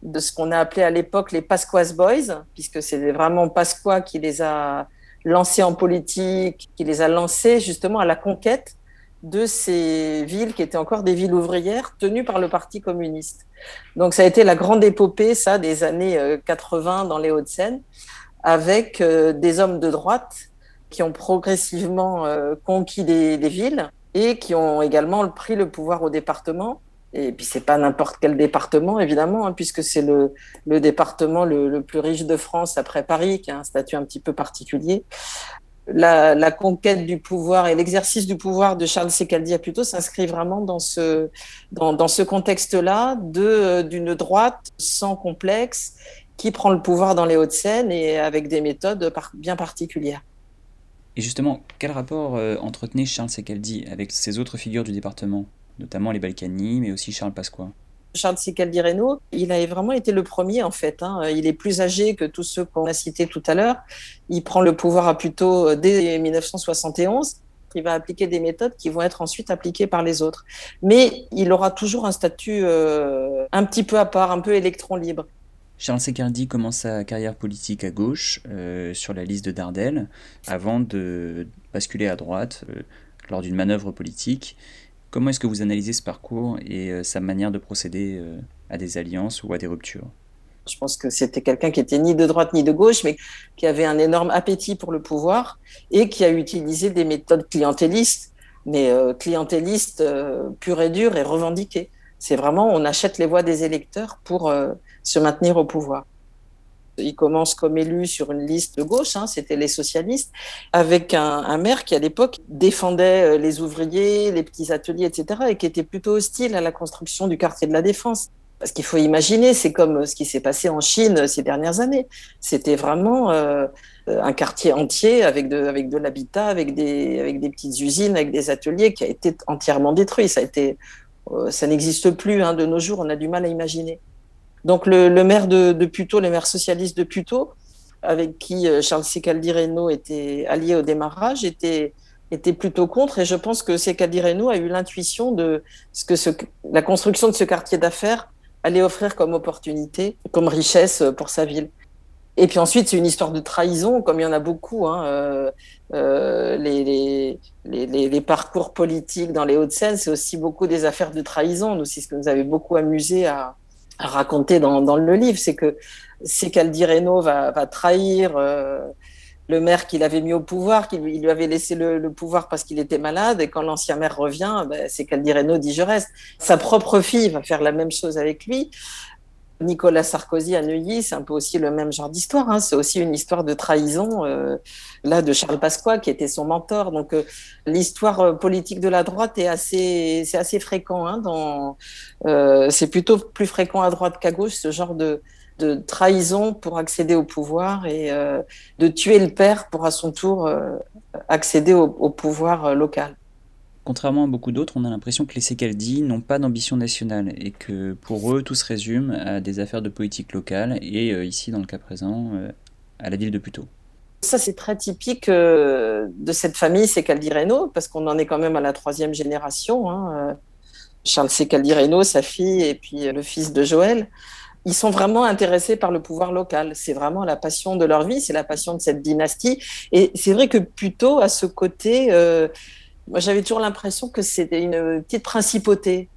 de ce qu'on a appelé à l'époque les Pasquas Boys, puisque c'est vraiment Pasqua qui les a lancés en politique, qui les a lancés justement à la conquête de ces villes qui étaient encore des villes ouvrières tenues par le Parti communiste. Donc ça a été la grande épopée, ça, des années 80 euh, dans les Hauts-de-Seine, avec euh, des hommes de droite qui ont progressivement euh, conquis des, villes et qui ont également pris le pouvoir au département. Et puis c'est pas n'importe quel département évidemment, hein, puisque c'est le, département le, plus riche de France après Paris, qui a un statut un petit peu particulier la, conquête du pouvoir et l'exercice du pouvoir de Charles Secaldi plutôt s'inscrit vraiment dans ce, dans ce contexte-là de, d'une droite sans complexe qui prend le pouvoir dans les Hauts-de-Seine et avec des méthodes bien particulières. Et justement, quel rapport euh, entretenait Charles Secaldi avec ces autres figures du département, notamment les Balkany, mais aussi Charles Pasqua Charles Sicaldi Reynaud, il a vraiment été le premier en fait. Hein. Il est plus âgé que tous ceux qu'on a cités tout à l'heure. Il prend le pouvoir à plutôt euh, dès 1971. Il va appliquer des méthodes qui vont être ensuite appliquées par les autres. Mais il aura toujours un statut euh, un petit peu à part, un peu électron libre. Charles Secardi commence sa carrière politique à gauche, euh, sur la liste de Dardel, avant de basculer à droite euh, lors d'une manœuvre politique. Comment est-ce que vous analysez ce parcours et euh, sa manière de procéder euh, à des alliances ou à des ruptures? Je pense que c'était quelqu'un qui était ni de droite ni de gauche, mais qui avait un énorme appétit pour le pouvoir et qui a utilisé des méthodes clientélistes, mais euh, clientélistes pures et dures et revendiquées. C'est vraiment, on achète les voix des électeurs pour se maintenir au pouvoir. Il commence comme élu sur une liste de gauche, hein, c'était les socialistes, avec un, maire qui à l'époque défendait euh, les ouvriers, les petits ateliers, etc., et qui était plutôt hostile à la construction du quartier de la Défense. Parce qu'il faut imaginer, c'est comme ce qui s'est passé en Chine ces dernières années. C'était vraiment euh, un quartier entier avec de, avec de l'habitat, avec des, avec des petites usines, avec des ateliers qui a été entièrement détruit. Ça, euh, ça n'existe plus hein, de nos jours, on a du mal à imaginer. Donc le, maire de, de Puteaux, le maire socialiste de Puteaux, avec qui euh, Charles Secaldi Reynaud était allié au démarrage, était, était plutôt contre. Et je pense que Secaldi Reynaud a eu l'intuition de ce que la construction de ce quartier d'affaires allait offrir comme opportunité, comme richesse pour sa ville. Et puis ensuite, c'est une histoire de trahison, comme il y en a beaucoup. Hein, euh, euh, les, parcours politiques dans les Hauts-de-Seine, c'est aussi beaucoup des affaires de trahison. C'est ce que nous avait beaucoup amusé à, à raconter dans, dans, le livre, c'est que c'est qu'Aldi Reynaud va, va trahir euh, le maire qu'il avait mis au pouvoir, qu'il lui avait laissé le, le pouvoir parce qu'il était malade, et quand l'ancien maire revient, ben, c'est qu'Aldi Reynaud dit je reste. Sa propre fille va faire la même chose avec lui. Nicolas Sarkozy à Neuilly, c'est un peu aussi le même genre d'histoire. Hein. C'est aussi une histoire de trahison, euh, là, de Charles Pasqua, qui était son mentor. Donc, euh, l'histoire politique de la droite est assez, c'est assez fréquent. Hein, euh, c'est plutôt plus fréquent à droite qu'à gauche, ce genre de, trahison pour accéder au pouvoir et euh, de tuer le père pour à son tour euh, accéder au pouvoir local. Contrairement à beaucoup d'autres, on a l'impression que les Secaldi n'ont pas d'ambition nationale et que pour eux tout se résume à des affaires de politique locale et euh, ici dans le cas présent euh, à la ville de Puteaux. Ça c'est très typique euh, de cette famille Secaldi Reynaud parce qu'on en est quand même à la troisième génération. Hein, Charles Secaldi Reynaud, sa fille et puis le fils de Joël. Ils sont vraiment intéressés par le pouvoir local. C'est vraiment la passion de leur vie, c'est la passion de cette dynastie. Et c'est vrai que Puteaux a ce côté moi, j'avais toujours l'impression que c'était une petite principauté.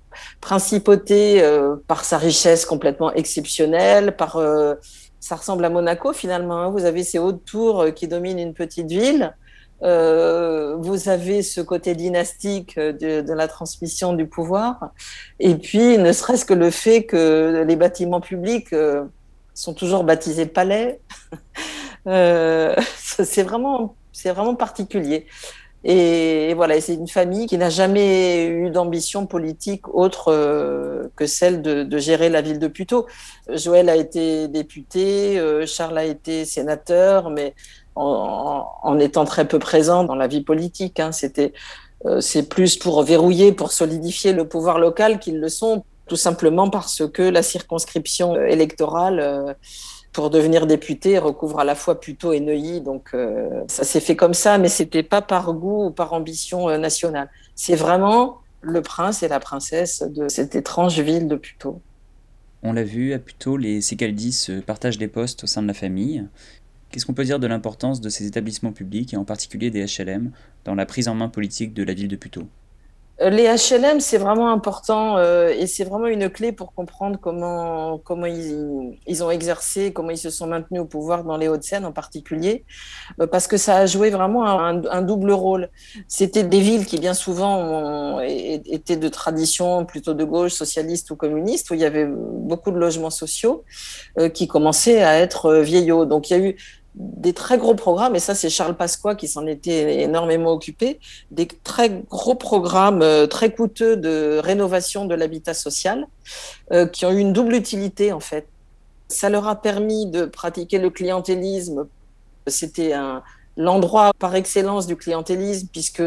Principauté euh, par sa richesse complètement exceptionnelle, par euh, ça ressemble à Monaco finalement. Hein. Vous avez ces hautes tours euh, qui dominent une petite ville. Vous avez ce côté dynastique de, la transmission du pouvoir. Et puis, ne serait-ce que le fait que les bâtiments publics sont toujours baptisés palais. c'est vraiment, c'est vraiment particulier. Et voilà, c'est une famille qui n'a jamais eu d'ambition politique autre euh, que celle de, gérer la ville de Puteaux. Joël a été député, euh, Charles a été sénateur, mais en, en, étant très peu présent dans la vie politique. Hein, C'était, euh, c'est plus pour verrouiller, pour solidifier le pouvoir local qu'ils le sont, tout simplement parce que la circonscription électorale pour devenir député recouvre à la fois Puteaux et Neuilly. Donc euh, ça s'est fait comme ça, mais c'était pas par goût ou par ambition euh, nationale. C'est vraiment le prince et la princesse de cette étrange ville de Puteaux. On l'a vu, à Puteaux, les Secaldi se partagent des postes au sein de la famille. Qu'est-ce qu'on peut dire de l'importance de ces établissements publics, et en particulier des HLM, dans la prise en main politique de la ville de Puteaux? Les HLM, c'est vraiment important euh, et c'est vraiment une clé pour comprendre comment, comment ils, ils, ont exercé, comment ils se sont maintenus au pouvoir dans les Hauts-de-Seine en particulier, euh, parce que ça a joué vraiment un, double rôle. C'était des villes qui bien souvent étaient de tradition plutôt de gauche, socialiste ou communiste, où il y avait beaucoup de logements sociaux euh, qui commençaient à être vieillots. Donc il y a eu des très gros programmes, et ça c'est Charles Pasqua qui s'en était énormément occupé, des très gros programmes euh, très coûteux de rénovation de l'habitat social, euh, qui ont eu une double utilité en fait. Ça leur a permis de pratiquer le clientélisme. C'était un, l'endroit par excellence du clientélisme, puisque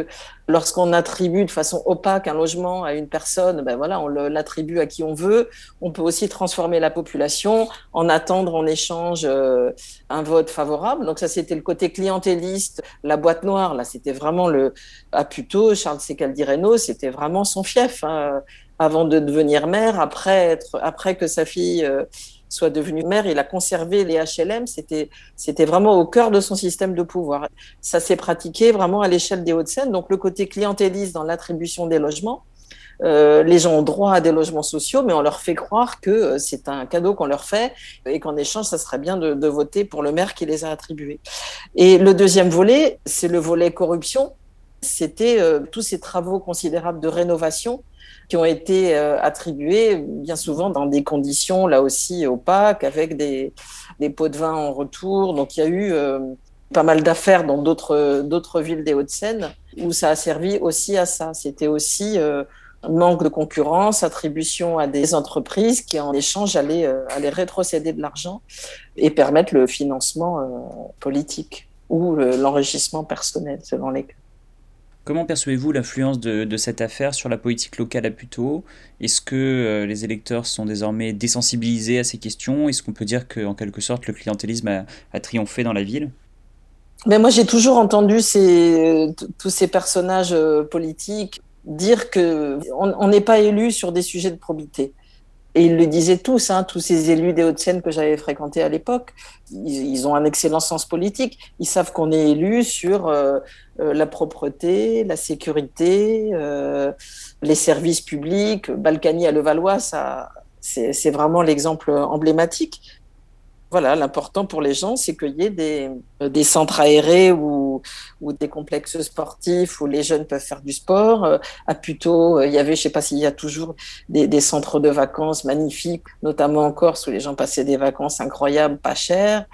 lorsqu'on attribue de façon opaque un logement à une personne, ben voilà, on l'attribue à qui on veut. On peut aussi transformer la population, en attendre en échange euh, un vote favorable. Donc ça, c'était le côté clientéliste. La boîte noire, là, c'était vraiment le à Puteaux, Charles Secaldi Reynaud, c'était vraiment son fief. Hein, avant de devenir maire, après être, après que sa fille euh, soit devenu maire, il a conservé les HLM. C'était, vraiment au cœur de son système de pouvoir. Ça s'est pratiqué vraiment à l'échelle des Hauts-de-Seine. Donc le côté clientéliste dans l'attribution des logements. Euh, les gens ont droit à des logements sociaux, mais on leur fait croire que euh, c'est un cadeau qu'on leur fait et qu'en échange, ça serait bien de, de voter pour le maire qui les a attribués. Et le deuxième volet, c'est le volet corruption. C'était euh, tous ces travaux considérables de rénovation qui ont été euh, attribués bien souvent dans des conditions là aussi opaques avec des, pots de vin en retour. Donc il y a eu euh, pas mal d'affaires dans d'autres villes des Hauts-de-Seine où ça a servi aussi à ça. C'était aussi euh, manque de concurrence, attribution à des entreprises qui en échange allaient, euh, rétrocéder de l'argent et permettre le financement euh, politique ou l'enrichissement personnel selon les cas. Comment percevez-vous l'influence de, cette affaire sur la politique locale à Puteaux? Est-ce que euh, les électeurs sont désormais désensibilisés à ces questions? Est-ce qu'on peut dire qu'en quelque sorte le clientélisme a, triomphé dans la ville? Mais moi, j'ai toujours entendu tous ces personnages politiques dire que on n'est pas élu sur des sujets de probité. Et ils le disaient tous, hein, tous ces élus des Hauts-de-Seine que j'avais fréquentés à l'époque, ils, ont un excellent sens politique. Ils savent qu'on est élu sur euh, euh, la propreté, la sécurité, euh, les services publics. Balkany à Levallois, ça, c'est vraiment l'exemple emblématique. Voilà, l'important pour les gens, c'est qu'il y ait des, euh, des centres aérés ou, ou, des complexes sportifs où les jeunes peuvent faire du sport. Euh, à Puteaux, euh, il y avait, je sais pas s'il y a toujours des, des, centres de vacances magnifiques, notamment en Corse où les gens passaient des vacances incroyables, pas chères,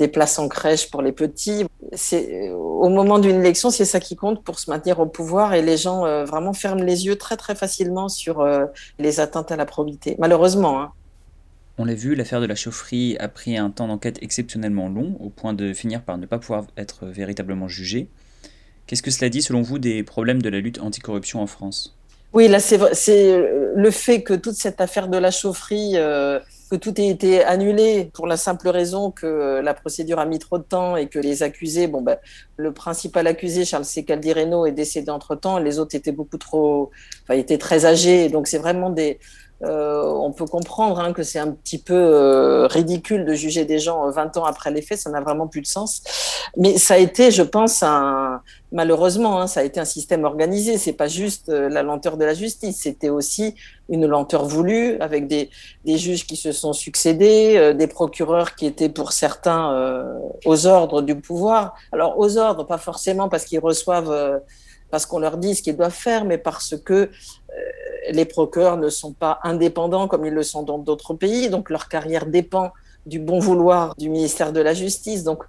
des places en crèche pour les petits. C'est au moment d'une élection, c'est ça qui compte pour se maintenir au pouvoir et les gens vraiment ferment les yeux très très facilement sur les atteintes à la probité. Malheureusement. Hein. On l'a vu, l'affaire de la chaufferie a pris un temps d'enquête exceptionnellement long, au point de finir par ne pas pouvoir être véritablement jugé. Qu'est-ce que cela dit, selon vous, des problèmes de la lutte anticorruption en France? Oui, là, c'est le fait que toute cette affaire de la chaufferie, euh, que tout ait été annulé pour la simple raison que la procédure a mis trop de temps et que les accusés, bon, ben, le principal accusé, Charles C. Caldireno, est décédé entre-temps, les autres étaient beaucoup trop, étaient très âgés, donc c'est vraiment des, euh, on peut comprendre hein, que c'est un petit peu euh, ridicule de juger des gens 20 euh, ans après les faits, ça n'a vraiment plus de sens. Mais ça a été, je pense, un, malheureusement, hein, ça a été un système organisé. C'est pas juste la lenteur de la justice, c'était aussi une lenteur voulue avec des, des, juges qui se sont succédés, des procureurs qui étaient pour certains aux ordres du pouvoir. Alors aux ordres, pas forcément parce qu'ils reçoivent parce qu'on leur dit ce qu'ils doivent faire, mais parce que euh, les procureurs ne sont pas indépendants comme ils le sont dans d'autres pays, donc leur carrière dépend du bon vouloir du ministère de la Justice. Donc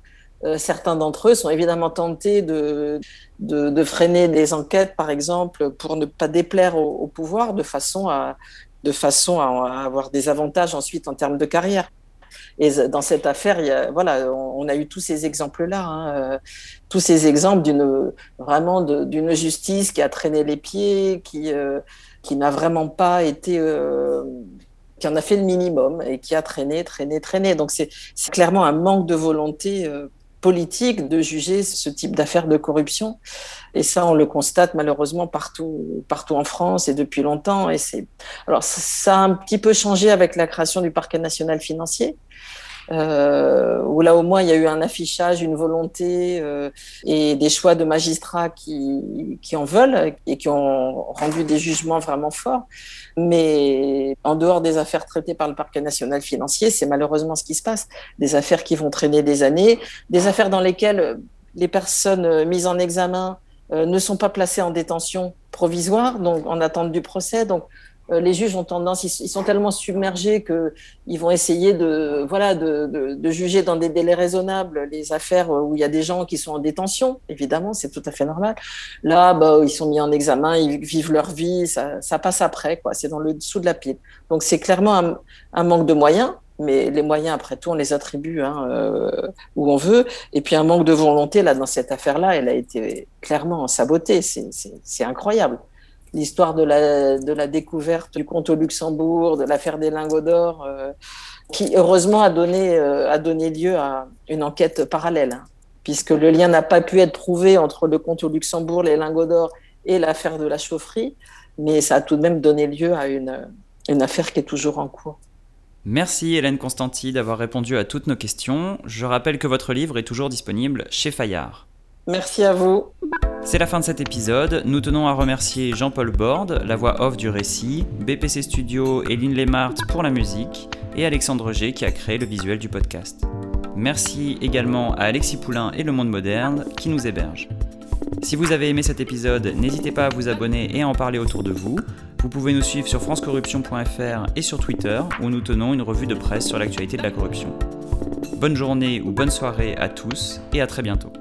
euh, certains d'entre eux sont évidemment tentés de, de, freiner des enquêtes, par exemple, pour ne pas déplaire au, pouvoir de façon à de façon à avoir des avantages ensuite en termes de carrière. Et dans cette affaire, il y a, voilà, on, a eu tous ces exemples-là, hein, euh, tous ces exemples d'une vraiment d'une justice qui a traîné les pieds, qui euh, qui n'a vraiment pas été euh, qui en a fait le minimum et qui a traîné, traîné, traîné. Donc c'est clairement un manque de volonté politique de juger ce type d'affaires de corruption. Et ça, on le constate malheureusement partout, partout en France et depuis longtemps. Et c'est alors ça a un petit peu changé avec la création du parquet national financier euh, où là au moins il y a eu un affichage, une volonté euh, et des choix de magistrats qui, qui en veulent et qui ont rendu des jugements vraiment forts. Mais en dehors des affaires traitées par le parquet national financier, c'est malheureusement ce qui se passe. Des affaires qui vont traîner des années, des affaires dans lesquelles les personnes mises en examen euh, ne sont pas placées en détention provisoire, donc en attente du procès. Donc les juges ont tendance, ils, sont tellement submergés que ils vont essayer de, voilà, de, juger dans des délais raisonnables les affaires où il y a des gens qui sont en détention. Évidemment, c'est tout à fait normal. Là, bah, ils sont mis en examen, ils vivent leur vie, ça, passe après, quoi. C'est dans le dessous de la pile. Donc, c'est clairement un, manque de moyens mais les moyens, après tout, on les attribue hein, euh, où on veut. Et puis un manque de volonté, là, dans cette affaire-là, elle a été clairement sabotée. C'est incroyable l'histoire de la, de la découverte du compte au Luxembourg, de l'affaire des lingots d'or, euh, qui heureusement a donné, euh, a donné lieu à une enquête parallèle, hein, puisque le lien n'a pas pu être prouvé entre le compte au Luxembourg, les lingots d'or et l'affaire de la chaufferie, mais ça a tout de même donné lieu à une, une affaire qui est toujours en cours. Merci Hélène Constanti d'avoir répondu à toutes nos questions. Je rappelle que votre livre est toujours disponible chez Fayard. Merci à vous. C'est la fin de cet épisode. Nous tenons à remercier Jean-Paul Borde, la voix off du récit, BPC Studio et Lynn Lemart pour la musique, et Alexandre G qui a créé le visuel du podcast. Merci également à Alexis Poulain et Le Monde Moderne qui nous hébergent. Si vous avez aimé cet épisode, n'hésitez pas à vous abonner et à en parler autour de vous. Vous pouvez nous suivre sur francecorruption.fr et sur Twitter où nous tenons une revue de presse sur l'actualité de la corruption. Bonne journée ou bonne soirée à tous et à très bientôt.